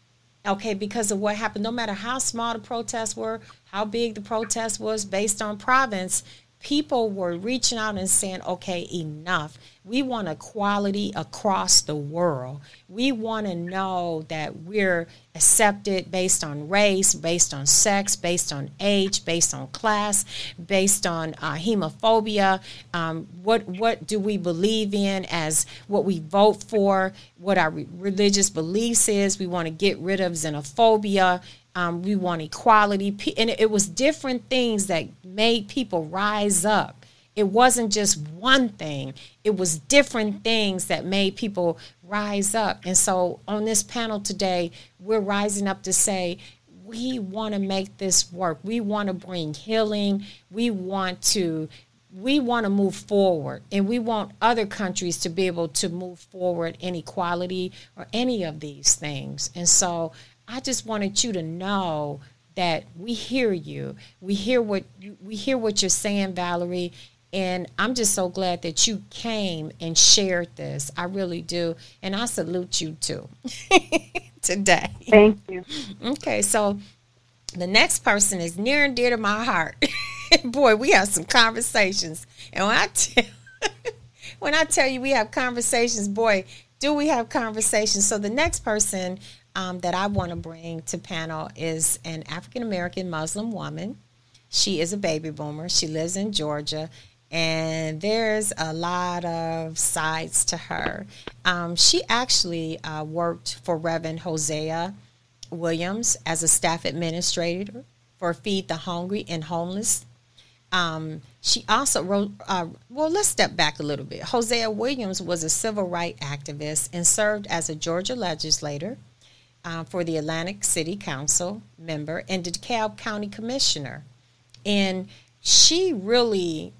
Okay, because of what happened, no matter how small the protests were, how big the protest was based on province, people were reaching out and saying, okay, enough. We want equality across the world. We want to know that we're accepted based on race, based on sex, based on age, based on class, based on uh, homophobia. Um, what what do we believe in as what we vote for? What our re- religious beliefs is? We want to get rid of xenophobia. Um, we want equality, and it was different things that made people rise up it wasn't just one thing, it was different things that made people rise up. And so on this panel today, we're rising up to say, we want to make this work. We want to bring healing. We want to we want to move forward and we want other countries to be able to move forward in equality or any of these things. And so I just wanted you to know that we hear you. We hear what you, we hear what you're saying, Valerie, and I'm just so glad that you came and shared this. I really do. And I salute you too [LAUGHS] today. Thank you. Okay, so the next person is near and dear to my heart. [LAUGHS] Boy, we have some conversations. And when I tell [LAUGHS] when I tell you we have conversations, boy, do we have conversations. So the next person um, that I want to bring to panel is an African American Muslim woman. She is a baby boomer. She lives in Georgia and there's a lot of sides to her. Um, she actually uh, worked for Reverend Hosea Williams as a staff administrator for Feed the Hungry and Homeless. Um, she also wrote, uh, well, let's step back a little bit. Hosea Williams was a civil rights activist and served as a Georgia legislator. Uh, for the Atlanta City Council member and the DeKalb County Commissioner. And she really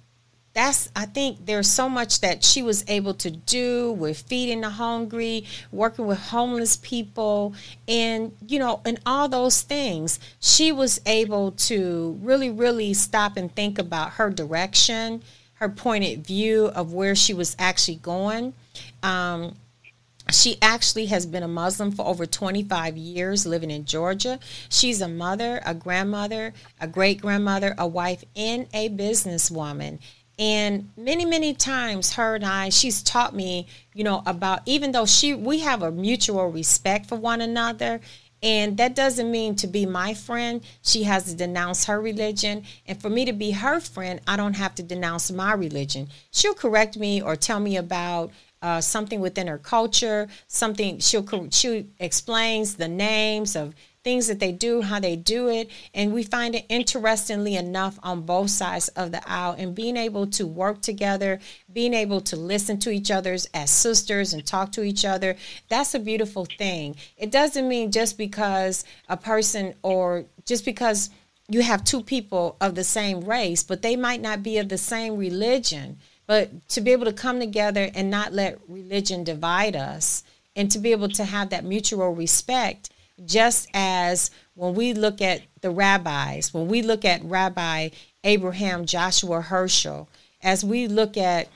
that's I think there's so much that she was able to do with feeding the hungry, working with homeless people, and you know, and all those things. She was able to really, really stop and think about her direction, her pointed view of where she was actually going. Um, she actually has been a Muslim for over 25 years, living in Georgia. She's a mother, a grandmother, a great grandmother, a wife, and a businesswoman. And many, many times, her and I, she's taught me, you know, about even though she, we have a mutual respect for one another. And that doesn't mean to be my friend, she has to denounce her religion. And for me to be her friend, I don't have to denounce my religion. She'll correct me or tell me about uh, something within her culture, something she'll she explains the names of things that they do, how they do it, and we find it interestingly enough on both sides of the aisle and being able to work together, being able to listen to each other's as sisters and talk to each other. That's a beautiful thing. It doesn't mean just because a person or just because you have two people of the same race, but they might not be of the same religion but to be able to come together and not let religion divide us and to be able to have that mutual respect, just as when we look at the rabbis, when we look at Rabbi Abraham Joshua Heschel as we look at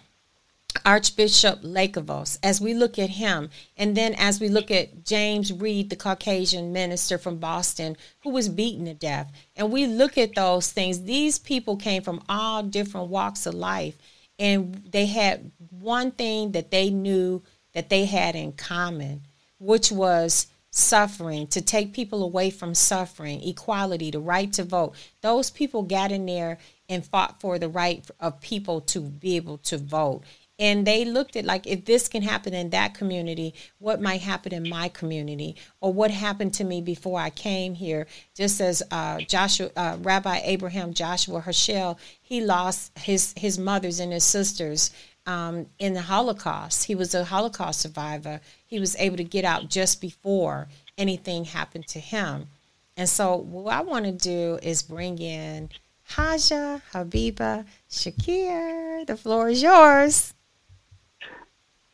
Archbishop Iakovos, as we look at him, and then as we look at James Reeb, the Caucasian minister from Boston, who was beaten to death, and we look at those things, these people came from all different walks of life and they had one thing that they knew that they had in common, which was suffering, to take people away from suffering, equality, the right to vote. Those people got in there and fought for the right of people to be able to vote and they looked at like if this can happen in that community what might happen in my community? Or what happened to me before i came here? Just as uh, joshua uh, rabbi abraham joshua heschel he lost his his mothers and his sisters um, in the holocaust. He was a holocaust survivor. He was able to get out just before anything happened to him. And so what i want to do is bring in haja habiba shakir. The floor is yours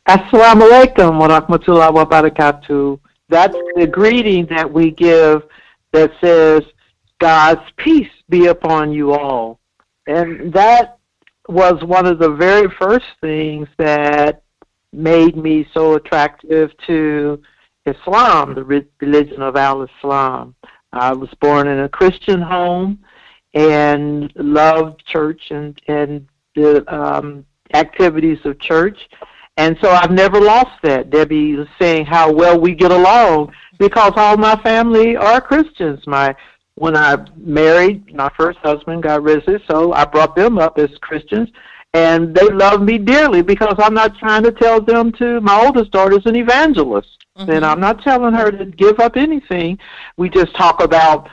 Assalamu alaikum wa rahmatullahi wa barakatuh. That's the greeting that we give that says, God's peace be upon you all. And that was one of the very first things that made me so attractive to Islam, the religion of Al Islam. I was born in a Christian home and loved church and, and the um, activities of church. And so I've never lost that. Debbie was saying how well we get along because all my family are Christians. My when I married my first husband, got his soul, I brought them up as Christians, and they love me dearly because I'm not trying to tell them to. My oldest daughter's an evangelist, mm-hmm. and I'm not telling her to give up anything. We just talk about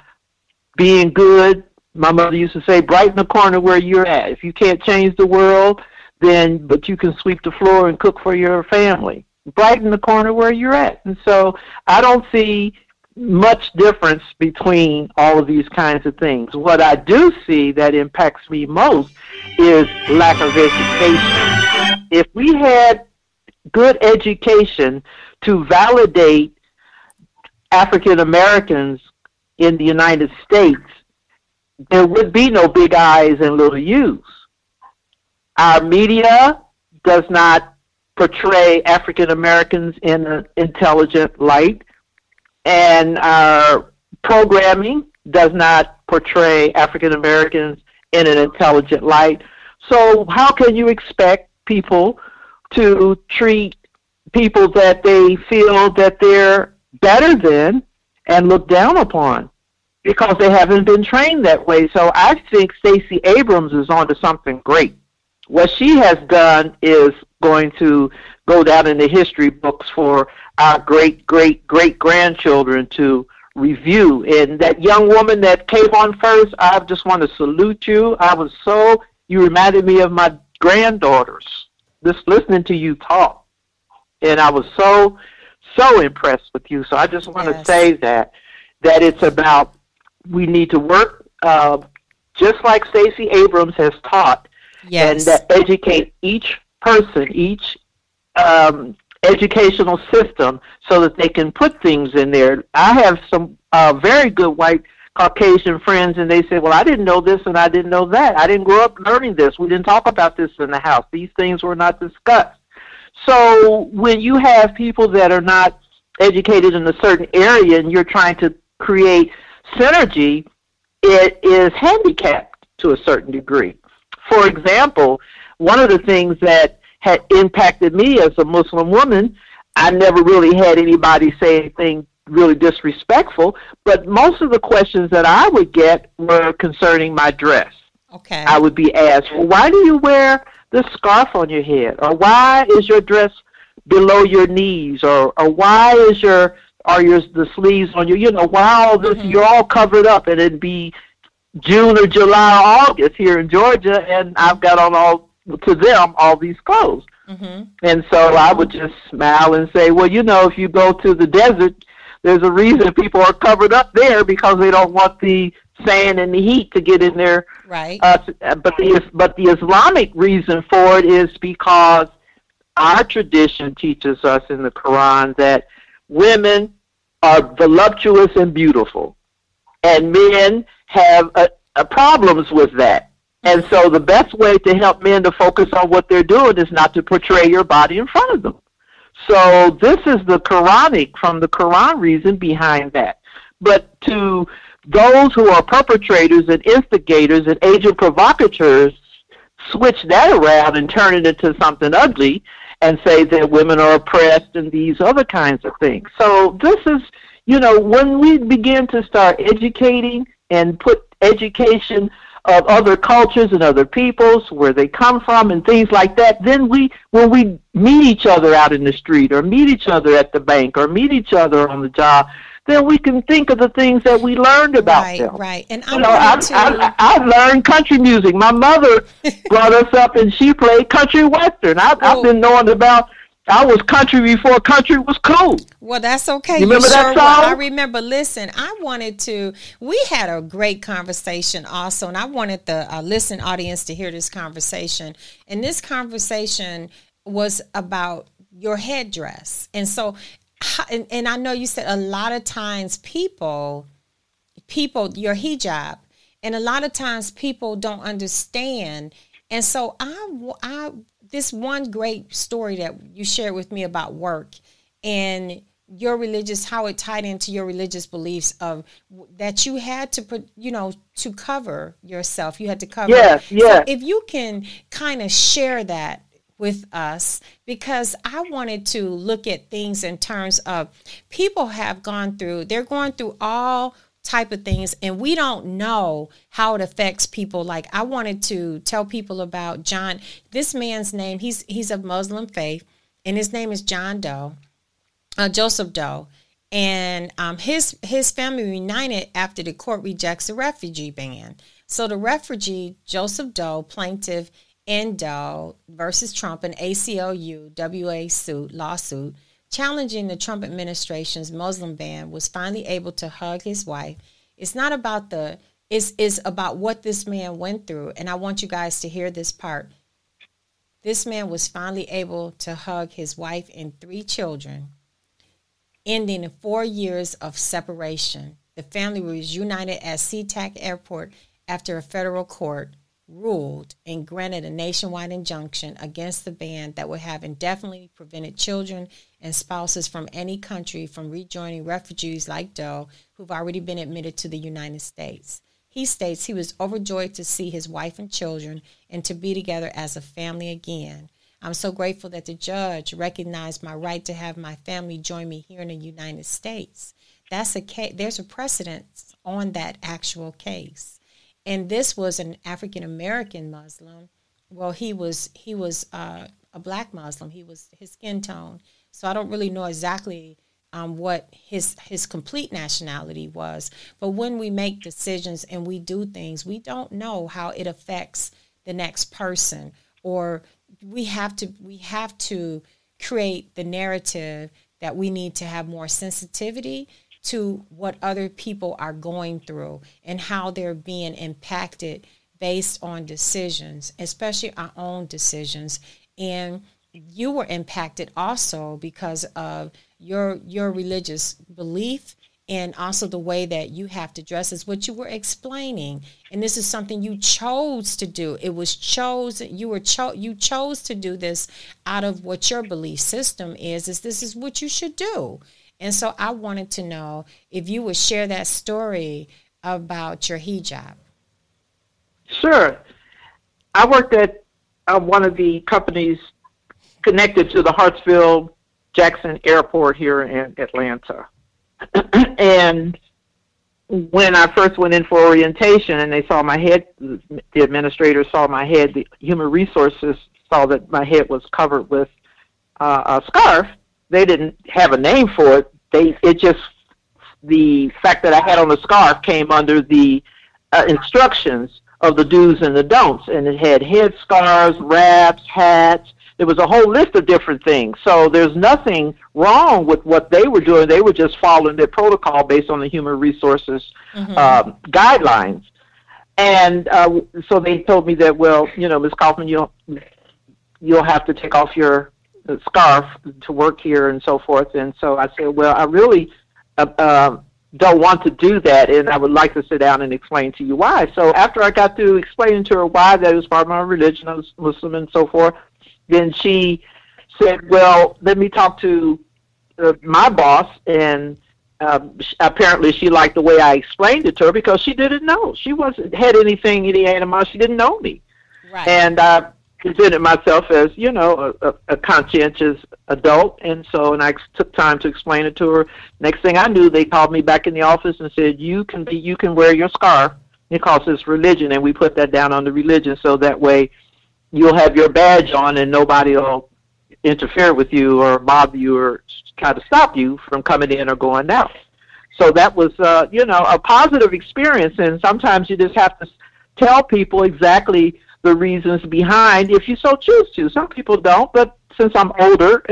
being good. My mother used to say, "Brighten the corner where you're at. If you can't change the world." Then but you can sweep the floor and cook for your family. Brighten the corner where you're at. And so I don't see much difference between all of these kinds of things. What I do see that impacts me most is lack of education. If we had good education to validate African Americans in the United States, there would be no big I's and little U's. Our media does not portray African Americans in an intelligent light, and our programming does not portray African Americans in an intelligent light. So, how can you expect people to treat people that they feel that they're better than and look down upon? Because they haven't been trained that way. So I think Stacey Abrams is onto something great what she has done is going to go down in the history books for our great great great grandchildren to review. And that young woman that came on first, I just want to salute you. I was so you reminded me of my granddaughters just listening to you talk, and I was so so impressed with you. So I just want Yes. to say that that it's about we need to work uh, just like Stacey Abrams has taught, Yes. and that educate each person, each um, educational system, so that they can put things in there. I have some uh, very good white Caucasian friends, and they say, "Well, I didn't know this, and I didn't know that. I didn't grow up learning this. We didn't talk about this in the house. These things were not discussed." So when you have people that are not educated in a certain area, and you're trying to create synergy, it is handicapped to a certain degree. For example, one of the things that had impacted me as a Muslim woman, I never really had anybody say anything really disrespectful, but most of the questions that I would get were concerning my dress. okay. I would be asked, well, why do you wear this scarf on your head? Or why is your dress below your knees? Or, or why is your, are your, the sleeves on your, you know, why all this, mm-hmm. you're all covered up and it'd be June or July or August here in Georgia and I've got on all, to them, all these clothes. hmm And so I would just smile and say, well, you know, if you go to the desert, there's a reason people are covered up there because they don't want the sand and the heat to get in there. Right. uh, but the but the Islamic reason for it is because our tradition teaches us in the Quran that women are voluptuous and beautiful, and men have uh uh problems with that. And so the best way to help men to focus on what they're doing is not to portray your body in front of them. So this is the Quranic from the Quran reason behind that. But to those who are perpetrators and instigators and agent provocateurs switch that around and turn it into something ugly and say that women are oppressed and these other kinds of things. So this is, you know, when we begin to start educating and put education of other cultures and other peoples, where they come from and things like that, then we, when we meet each other out in the street or meet each other at the bank or meet each other on the job, then we can think of the things that we learned about right. them. Right. And I You know, I, to. I, I learned country music. My mother [LAUGHS] brought us up, and she played country western. I, Oh. I've been knowing about. I was country before country was cool. Well, that's okay. You remember that sure will. song? I remember. Listen, I wanted to. We had a great conversation also, and I wanted the uh, listen audience to hear this conversation. And this conversation was about your headdress, and so, and, and I know you said a lot of times people, people, your hijab, and a lot of times people don't understand. And so I, I, this one great story that you shared with me about work and your religious, how it tied into your religious beliefs of that you had to put, you know, to cover yourself. You had to cover. Yes, So yes. if you can kind of share that with us because I wanted to look at things in terms of people have gone through they're going through all type of things and we don't know how it affects people. Like I wanted to tell people about John. This man's name he's he's of Muslim faith and his name is John Doe uh, Joseph Doe, and um, his his family reunited after the court rejects the refugee ban. So the refugee Joseph Doe plaintiff in Doe versus Trump an ACLU WA suit lawsuit challenging the Trump administration's Muslim ban was finally able to hug his wife. It's not about the it's, it's about what this man went through, and I want you guys to hear this part. This man was finally able to hug his wife and three children ending in four years of separation. The family was united at SeaTac Airport after a federal court ruled and granted a nationwide injunction against the ban that would have indefinitely prevented children and spouses from any country from rejoining refugees like Doe who've already been admitted to the United States. He states he was overjoyed to see his wife and children and to be together as a family again. I'm so grateful that the judge recognized my right to have my family join me here in the United States. That's a case, there's a precedent on that actual case. And this was an African American Muslim. Well, he was he was uh, a black Muslim. He was his skin tone. So I don't really know exactly um, what his his complete nationality was. But when we make decisions and we do things, we don't know how it affects the next person or we have to we have to create the narrative that we need to have more sensitivity to what other people are going through and how they're being impacted based on decisions, especially our own decisions. And you were impacted also because of your your religious belief and also the way that you have to dress is what you were explaining. And this is something you chose to do. It was chosen you were cho- you chose to do this out of what your belief system is is this is what you should do and so i wanted to know if you would share that story about your hijab sure i worked at uh, one of the companies connected to the hartsfield jackson airport here in atlanta [CLEARS THROAT] and when I first went in for orientation and they saw my head, the administrator saw my head, the human resources saw that my head was covered with uh, a scarf. They didn't have a name for it. They it just the fact that I had on the scarf came under the uh, instructions of the do's and the don'ts, and it had head scarves, wraps, hats, there was a whole list of different things. So there's nothing wrong with what they were doing. They were just following their protocol based on the human resources mm-hmm. um, guidelines. And uh, so they told me that, well, you know, Ms. Kaufman, you'll you'll have to take off your scarf to work here and so forth. And so I said, well, I really uh, uh, don't want to do that, and I would like to sit down and explain to you why. So after I got through explaining to her why that was part of my religion, I was Muslim and so forth, then she said, "Well, let me talk to uh, my boss." And um, apparently, she liked the way I explained it to her because she didn't know. She wasn't had anything any animosity. She didn't know me, right. and I presented myself as you know a, a, conscientious adult, and so and I took time to explain it to her. Next thing I knew, they called me back in the office and said, "You can be, you can wear your scarf." because it's religion, and we put that down on the religion so that way you'll have your badge on and nobody will interfere with you or bother you or try to stop you from coming in or going out. So that was, uh, you know, a positive experience. And sometimes you just have to tell people exactly the reasons behind if you so choose to. Some people don't, but since I'm older,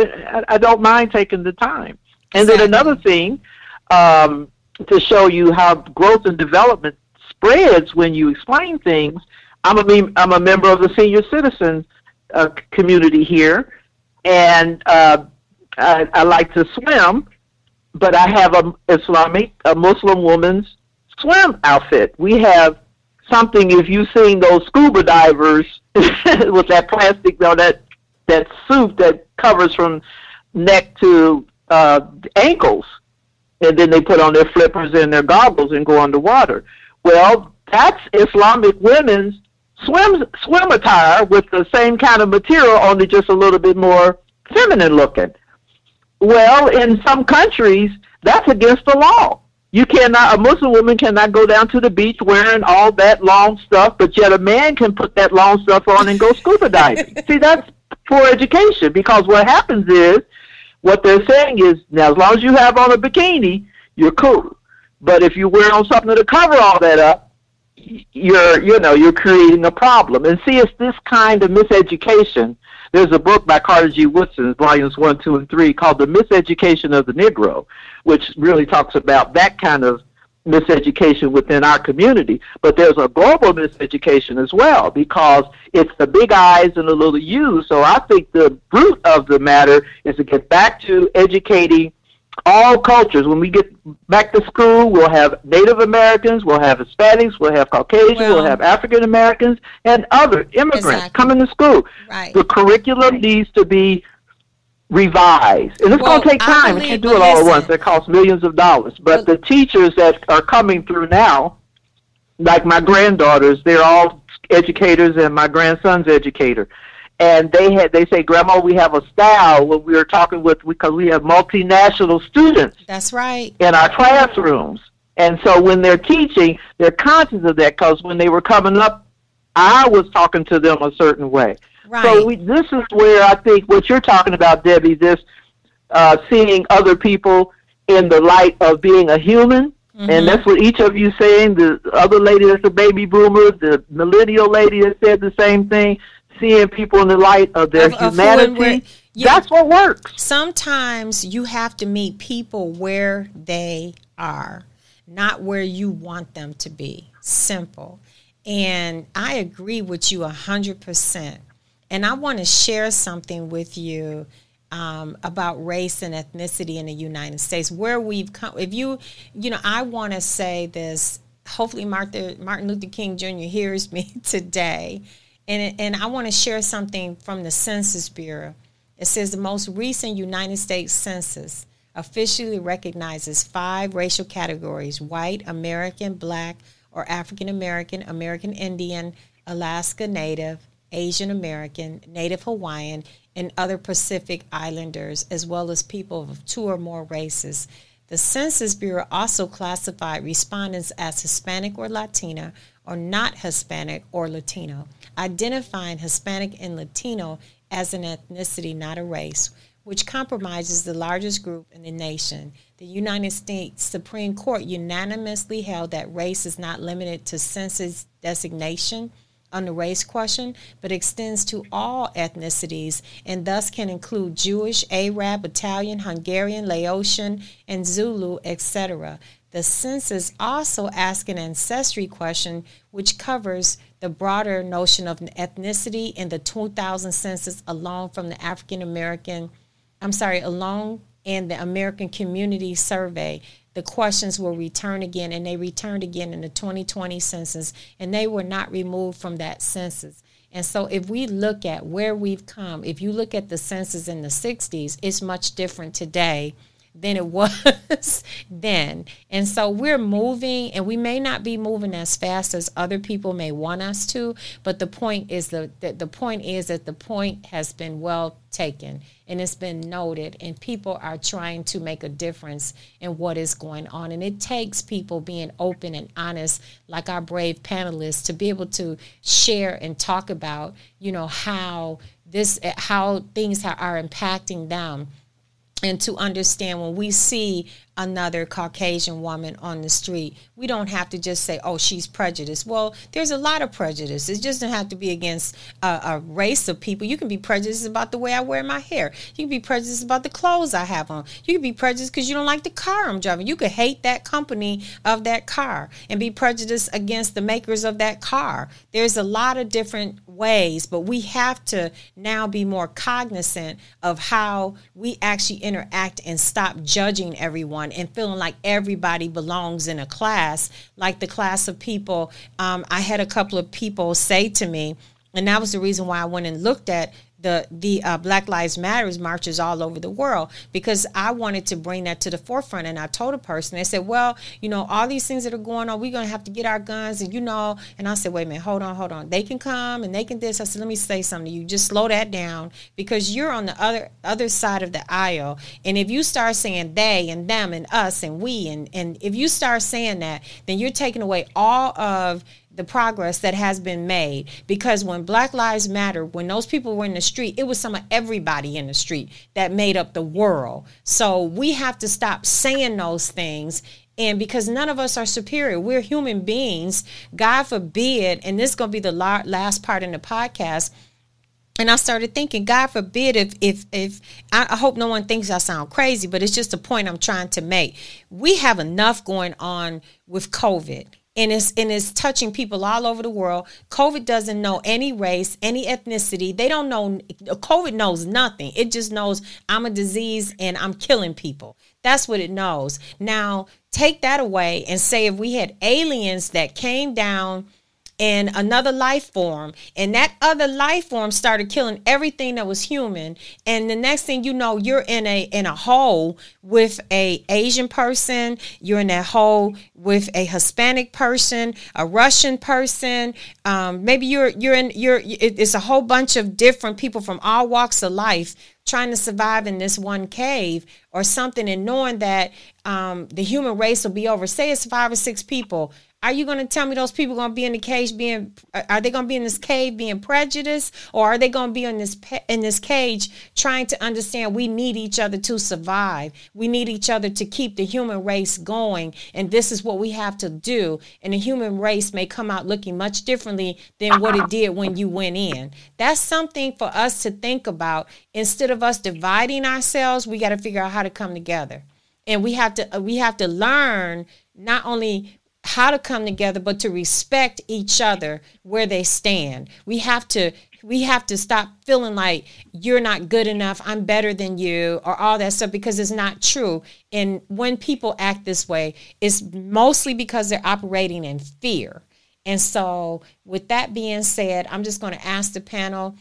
I don't mind taking the time. And then another thing um, to show you how growth and development spreads when you explain things I'm a I'm a member of the senior citizen uh, community here, and uh, I, I like to swim, but I have a Islamic, a Muslim woman's swim outfit. We have something. If you've seen those scuba divers [LAUGHS] with that plastic, though, that that suit that covers from neck to uh, ankles, and then they put on their flippers and their goggles and go underwater. Well, that's Islamic women's swim swim attire with the same kind of material, only just a little bit more feminine looking. Well, in some countries, that's against the law. You cannot, a Muslim woman cannot go down to the beach wearing all that long stuff, but yet a man can put that long stuff on and go scuba diving. [LAUGHS] See, that's poor education because what happens is, what they're saying is, now as long as you have on a bikini, you're cool. But if you wear on something to cover all that up, you're you know you're creating a problem and see it's this kind of miseducation there's a book by carter g. Woodson volumes one two and three called the miseducation of the negro which really talks about that kind of miseducation within our community. But there's a global miseducation as well because it's the big eyes and the little u's. So i think the root of the matter is to get back to educating all cultures. When we get back to school, we'll have Native Americans, we'll have Hispanics, we'll have Caucasians, well, we'll have African Americans, and other immigrants exactly. coming to school. Right. The curriculum needs to be revised, and it's well, going to take time. We can't do it all at once. It costs millions of dollars. But the teachers that are coming through now, like my granddaughters, they're all educators, and my grandson's educator and they had they say grandma we have a style when we were talking with because we have multinational students that's right in our classrooms and so when they're teaching they're conscious of that because when they were coming up i was talking to them a certain way right. so we, this is where i think what you're talking about debbie this uh, seeing other people in the light of being a human Mm-hmm. And that's what each of you saying. The other lady that's a baby boomer, the millennial lady that said the same thing seeing people in the light of their Of- of humanity. where- yeah. That's what works. sometimes you have to meet people where they are, not where you want them to be. Simple. And I agree with you 100%. And I want to share something with you um, about race and ethnicity in the United States, where we've come. If you, you know, I want to say this. Hopefully, Martha, Martin Luther King Jr. hears me [LAUGHS] today. And, and I want to share something from the Census Bureau. It says the most recent United States Census officially recognizes five racial categories white, American, black, or African American, American Indian, Alaska Native, Asian American, Native Hawaiian, and other Pacific Islanders, as well as people of two or more races. The Census Bureau also classified respondents as Hispanic or Latina or not Hispanic or Latino, identifying Hispanic and Latino as an ethnicity, not a race, which compromises the largest group in the nation. The United States Supreme Court unanimously held that race is not limited to census designation on the race question, but extends to all ethnicities and thus can include Jewish, Arab, Italian, Hungarian, Laotian, and Zulu, etc. The census also asks an ancestry question, which covers the broader notion of ethnicity in the 2000 census alone from the African American, I'm sorry, alone in the American Community Survey. The questions will return again, and they returned again in the 2020 census, and they were not removed from that census. And so, if we look at where we've come, if you look at the census in the 60s, it's much different today than it [LAUGHS] was then. And so we're moving and we may not be moving as fast as other people may want us to, but the point is the the, the point is that the point has been well taken and it's been noted and people are trying to make a difference in what is going on and it takes people being open and honest like our brave panelists to be able to share and talk about, you know, how this how things are impacting them and to understand when we see another Caucasian woman on the street, we don't have to just say, oh, she's prejudiced. Well, there's a lot of prejudice. It doesn't have to be against a, a, race of people. You can be prejudiced about the way I wear my hair. You can be prejudiced about the clothes I have on. You can be prejudiced because you don't like the car I'm driving. You could hate that company of that car and be prejudiced against the makers of that car. There's a lot of different ways, but we have to now be more cognizant of how we actually interact and stop judging everyone and feeling like everybody belongs in a class, like the class of people. Um, I had a couple of people say to me, and that was the reason why I went and looked at the the uh, Black Lives Matters marches all over the world because I wanted to bring that to the forefront. And I told a person, they said, "Well, you know, all these things that are going on, we're gonna have to get our guns." And you know, and I said, "Wait a minute, hold on, hold on. They can come and they can this." I said, "Let me say something to you. Just slow that down because you're on the other other side of the aisle. And if you start saying they and them and us and we and and if you start saying that, then you're taking away all of the progress that has been made. Because when black lives matter when those people were in the street it was some of everybody in the street that made up the world. So we have to stop saying those things. And because none of us are superior we're human beings god forbid and this is going to be the last part in the podcast. And I started thinking, God forbid if if if I hope no one thinks I sound crazy, but it's just a point I'm trying to make. We have enough going on with COVID and it's and it's touching people all over the world. COVID doesn't know any race, any ethnicity. They don't know COVID knows nothing. It just knows I'm a disease and I'm killing people. That's what it knows. Now, take that away and say if we had aliens that came down and another life form. And that other life form started killing everything that was human. And the next thing you know you're in a in a hole with a asian person. You're in that hole with a hispanic person a russian person. Um, maybe you're you're in you're it's a whole bunch of different people from all walks of life trying to survive in this one cave or something and knowing that um, the human race will be over. Say it's five or six people Are you going to tell me those people going to be in the cage being? Are they going to be in this cave being prejudiced, or are they going to be in this in this cage trying to understand we need each other to survive? We need each other to keep the human race going, and this is what we have to do. And the human race may come out looking much differently than what it did when you went in. That's something for us to think about. Instead of us dividing ourselves, we got to figure out how to come together and we have to we have to learn not only how to come together but to respect each other where they stand. We have to we have to stop feeling like you're not good enough i'm better than you or all that stuff because it's not true. And when people act this way it's mostly because they're operating in fear. And so with that being said i'm just going to ask the panel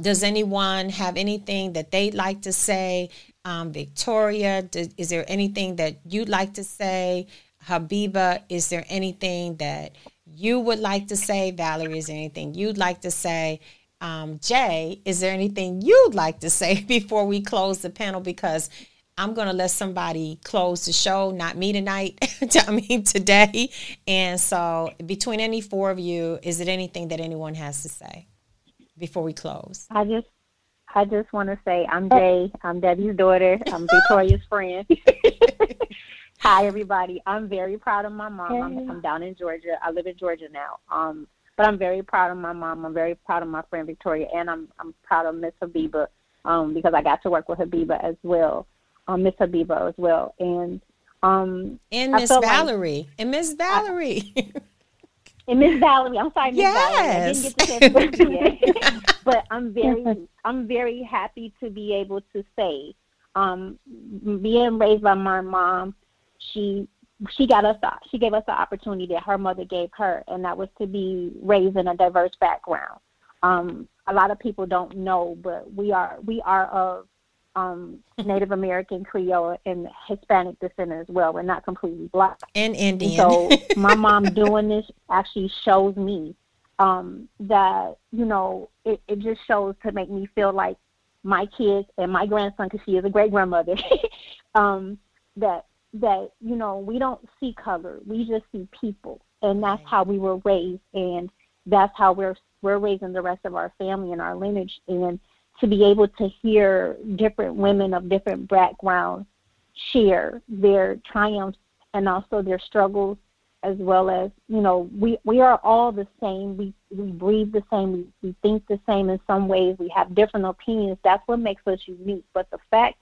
does anyone have anything that they'd like to say? Um, victoria is there anything that you'd like to say Habiba, is there anything that you would like to say? Valerie, is there anything you'd like to say? Um, Jay, is there anything you'd like to say [LAUGHS] before we close the panel? Because I'm going to let somebody close the show, not me tonight, [LAUGHS] I mean today. And so, between any four of you, is it anything that anyone has to say before we close? I just I just want to say I'm Jay. I'm Debbie's daughter. I'm [LAUGHS] Victoria's friend. Hi, everybody. I'm very proud of my mom. Hey. I'm, I'm, down in Georgia. I live in Georgia now. Um, but I'm very proud of my mom. I'm very proud of my friend Victoria, and I'm I'm proud of Miss Habiba um, because I got to work with Habiba as well, um, Miss Habiba as well, and um, and Miss Valerie, like and Miss Valerie. [LAUGHS] and Miss Valerie, I'm sorry, Miss yes. Valerie, I didn't get to say [LAUGHS] but I'm very, I'm very happy to be able to say, um, being raised by my mom, she she got us she gave us the opportunity that her mother gave her, and that was to be raised in a diverse background. Um, a lot of people don't know, but we are we are of um, [LAUGHS] Native American, Creole, and Hispanic descent as well. We're not completely black and Indian. And so [LAUGHS] my mom doing this actually shows me um, that you know it, it just shows to make me feel like my kids and my grandson, because she is a great grandmother, [LAUGHS] um, that that you know we don't see color. We just see people. And that's how we were raised. And that's how we're we're raising the rest of our family and our lineage. And to be able to hear different women of different backgrounds share their triumphs and also their struggles as well as you know we we are all the same. We we breathe the same. We, we think the same in some ways. We have different opinions. That's what makes us unique. But the fact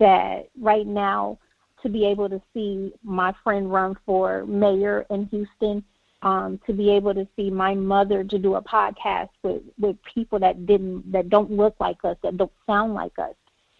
that right now to be able to see my friend run for mayor in Houston, um, to be able to see my mother to do a podcast with with people that didn't that don't look like us, that don't sound like us,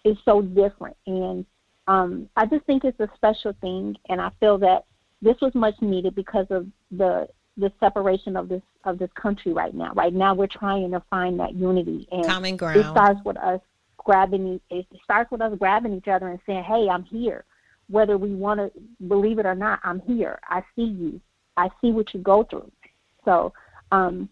is so different. And um, I just think it's a special thing, and I feel that this was much needed because of the the separation of this of this country right now. Right now, we're trying to find that unity, and common ground. It starts with us grabbing. It starts with us grabbing each other and saying, "Hey, I'm here." Whether we want to believe it or not, I'm here. I see you. I see what you go through. So um,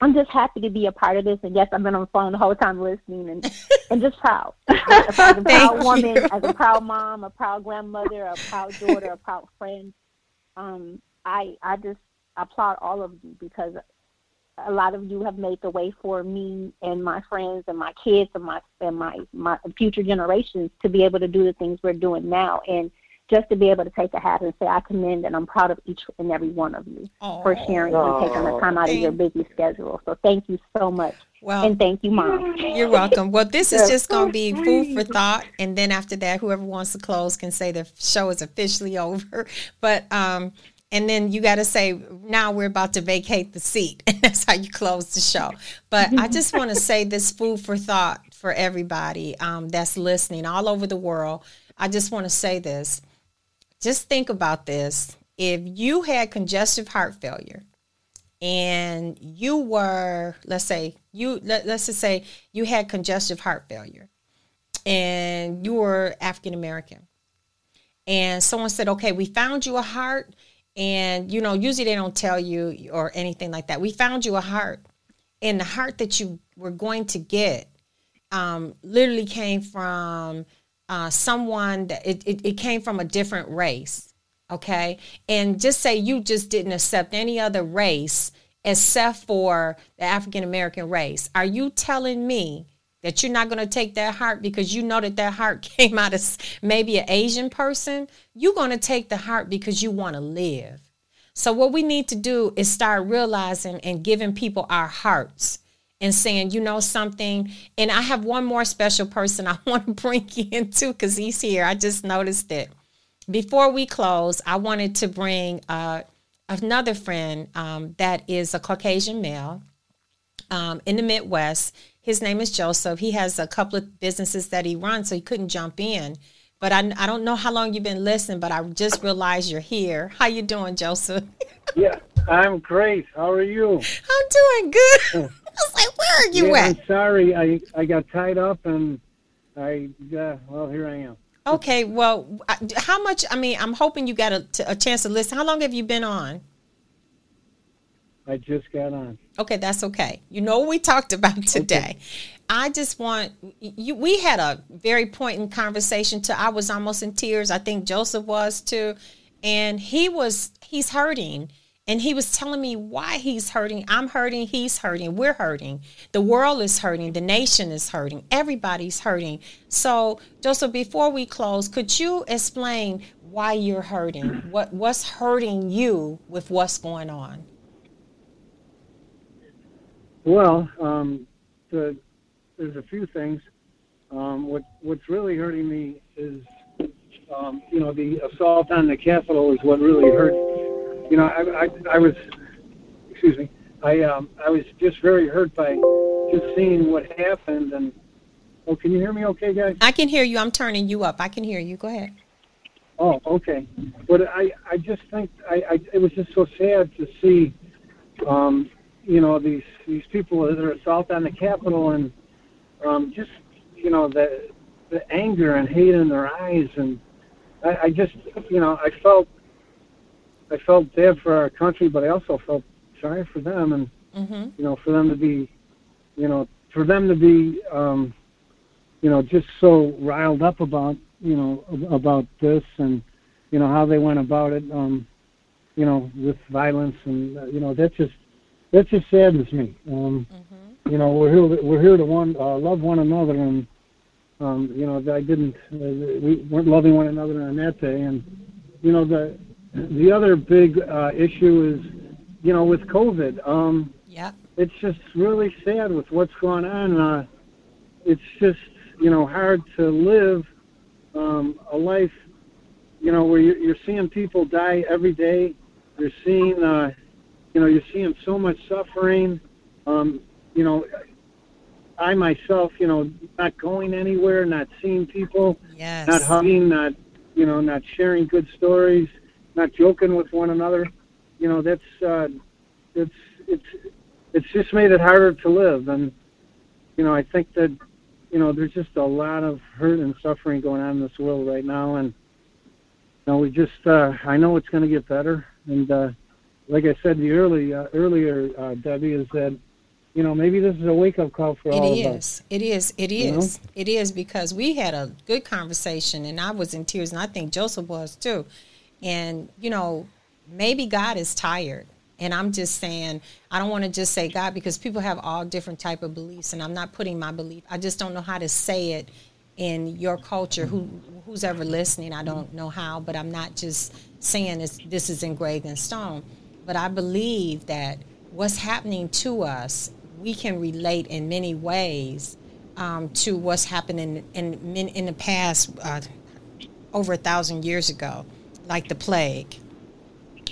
I'm just happy to be a part of this. And yes, I've been on the phone the whole time listening and, [LAUGHS] and just proud. [LAUGHS] as a proud woman, you. as a proud mom, a proud grandmother, a proud daughter, a proud friend. Um, I I just applaud all of you because a lot of you have made the way for me and my friends and my kids and my and my my future generations to be able to do the things we're doing now and just to be able to take a hat and say I commend and I'm proud of each and every one of you for sharing and taking the time out of your busy schedule. So thank you so much. Well, and thank you, Mom. You're welcome. Well, this is just going to be food for thought, and then after that, whoever wants to close can say the show is officially [LAUGHS] over. But um, and then you got to say now we're about to vacate the seat. [LAUGHS] And that's how you close the show. But i just [LAUGHS] want to say this food for thought for everybody um, that's listening all over the world. I just want to say this. Just think about this. If you had congestive heart failure and you were let's say you let, let's just say you had congestive heart failure and you were african american and someone said okay we found you a heart and, you know, usually they don't tell you or anything like that. We found you a heart. And the heart that you were going to get um, literally came from uh, someone that it, it, it came from a different race. Okay. And just say you just didn't accept any other race except for the African American race. Are you telling me that you're not going to take that heart because you know that that heart [LAUGHS] came out of maybe an Asian person? You're going to take the heart because you want to live. So, what we need to do is start realizing and giving people our hearts and saying, you know, something. And I have one more special person I [LAUGHS] want to bring in too because he's here. I just noticed it. Before we close, I wanted to bring uh, another friend um, that is a Caucasian male um, in the Midwest. His name is Joseph. He has a couple of businesses that he runs, so he couldn't jump in. But I, I don't know how long you've been listening, but I just realized you're here. How you doing, Joseph? [LAUGHS] yeah, I'm great. How are you? I'm doing good. [LAUGHS] I was like, where are you yeah, at? I'm sorry, I I got tied up and I uh, well here I am. Okay, well, how much? I mean, I'm hoping you got a, a chance to listen. How long have you been on? I just got on. Okay, that's okay. You know what we talked about today. Okay. I just want you. We had a very poignant conversation. To I was almost in tears. I think Joseph was too, and he was. He's hurting, and he was telling me why he's hurting. I'm hurting. He's hurting. We're hurting. The world is hurting. The nation is hurting. Everybody's hurting. So, Joseph, before we close, could you explain why you're hurting? What what's hurting you with what's going on? Well, um, the, there's a few things. Um, what what's really hurting me is, um, you know, the assault on the Capitol is what really hurt. You know, I, I, I was, excuse me, I um, I was just very hurt by just seeing what happened. And oh, can you hear me? Okay, guys. I can hear you. I'm turning you up. I can hear you. Go ahead. Oh, okay. But I I just think I, I it was just so sad to see. Um, you know these these people that are assault on the Capitol and um, just you know the the anger and hate in their eyes and I, I just you know I felt I felt bad for our country, but I also felt sorry for them and mm-hmm. you know for them to be you know for them to be um, you know just so riled up about you know about this and you know how they went about it um, you know with violence and uh, you know that just that just saddens me. Um, mm-hmm. You know, we're here. We're here to one uh, love one another, and um, you know, I didn't. Uh, we weren't loving one another on that day, and you know, the the other big uh, issue is, you know, with COVID. Um, yeah. It's just really sad with what's going on. Uh, it's just you know hard to live um, a life, you know, where you're, you're seeing people die every day. You're seeing uh, you know, you're seeing so much suffering. Um, you know, I myself, you know, not going anywhere, not seeing people, yes. not hugging, not, you know, not sharing good stories, not joking with one another. You know, that's, uh, it's, it's, it's just made it harder to live. And, you know, I think that, you know, there's just a lot of hurt and suffering going on in this world right now. And, you know, we just, uh, I know it's going to get better. And, uh, like I said the early uh, earlier, uh, Debbie, is that you know maybe this is a wake up call for it all is. of us. It is. It is. Know? It is because we had a good conversation, and I was in tears, and I think Joseph was too. And you know, maybe God is tired. And I'm just saying, I don't want to just say God because people have all different type of beliefs, and I'm not putting my belief. I just don't know how to say it in your culture. Who who's ever listening, I don't know how, but I'm not just saying this. this is engraved in stone but I believe that what's happening to us, we can relate in many ways um, to what's happening in, in, in the past uh, over a thousand years ago, like the plague.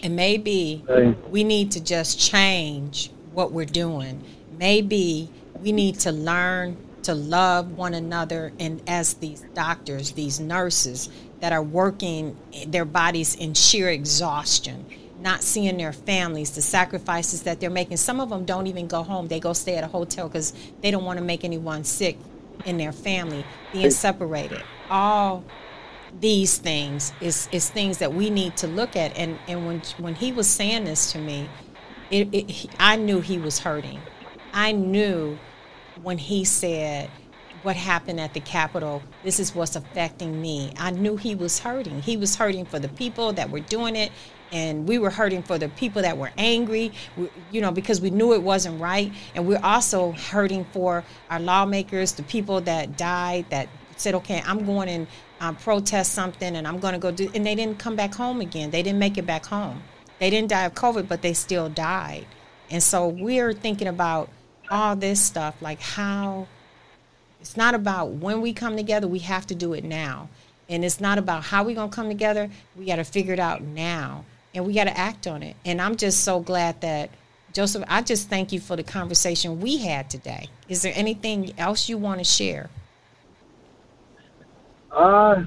And maybe we need to just change what we're doing. Maybe we need to learn to love one another and as these doctors, these nurses that are working their bodies in sheer exhaustion not seeing their families, the sacrifices that they're making. Some of them don't even go home. They go stay at a hotel because they don't want to make anyone sick in their family, being separated. All these things is, is things that we need to look at. And, and when, when he was saying this to me, it, it, I knew he was hurting. I knew when he said what happened at the Capitol. This is what's affecting me. I knew he was hurting. He was hurting for the people that were doing it, and we were hurting for the people that were angry, you know, because we knew it wasn't right. And we're also hurting for our lawmakers, the people that died, that said, okay, I'm going and um, protest something and I'm going to go do, and they didn't come back home again. They didn't make it back home. They didn't die of COVID, but they still died. And so we're thinking about all this stuff, like how it's not about when we come together, we have to do it now. And it's not about how we're going to come together, we got to figure it out now and we got to act on it. And I'm just so glad that Joseph, I just thank you for the conversation we had today. Is there anything else you want to share? Uh,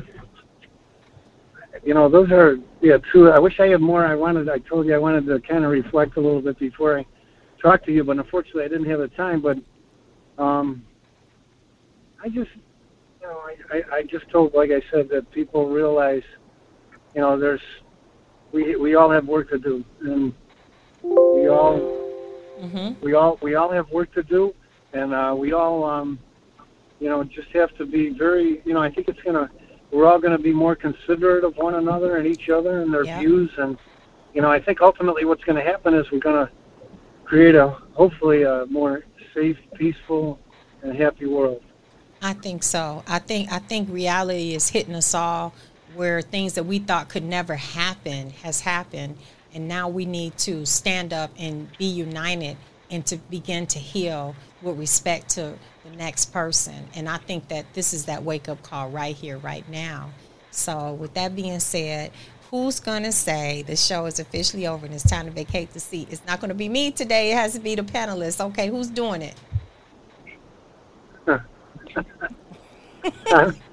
you know, those are yeah true. I wish I had more. I wanted. I told you I wanted to kind of reflect a little bit before I talked to you, but unfortunately I didn't have the time. But um, I just, you know, I, I, I just hope, like I said, that people realize, you know, there's we we all have work to do, and we all mm-hmm. we all we all have work to do, and uh, we all um, you know just have to be very you know I think it's gonna we're all going to be more considerate of one another and each other and their views, and you know I think ultimately what's going to happen is we're going to create a hopefully a more safe, peaceful, and happy world. I think so. I think I think reality is hitting us all where things that we thought could never happen has happened and now we need to stand up and be united and to begin to heal with respect to the next person. And i think that this is that wake up call right here right now. So with that being said who's going to say the show is officially over and it's time to vacate the seat? It's not going to be me today. It has to be the panelists. Okay who's doing it [LAUGHS]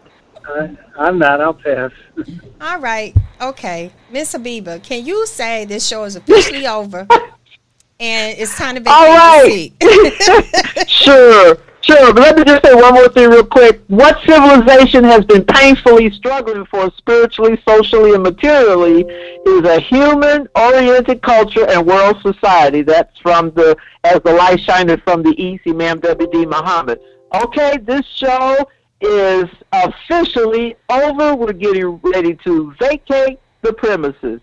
I, I'm not. I'll pass. [LAUGHS] All right. Okay. Miss Habiba, can you say this show is officially [LAUGHS] over and it's time to be All right. [LAUGHS] sure. Sure, but let me just say one more thing real quick. What civilization has been painfully struggling for spiritually, socially, and materially is a human-oriented culture and world society. That's from the As the Light Shineth from the East, Imam W.D. Muhammad. Okay, this show is officially over. We're getting ready to vacate the premises.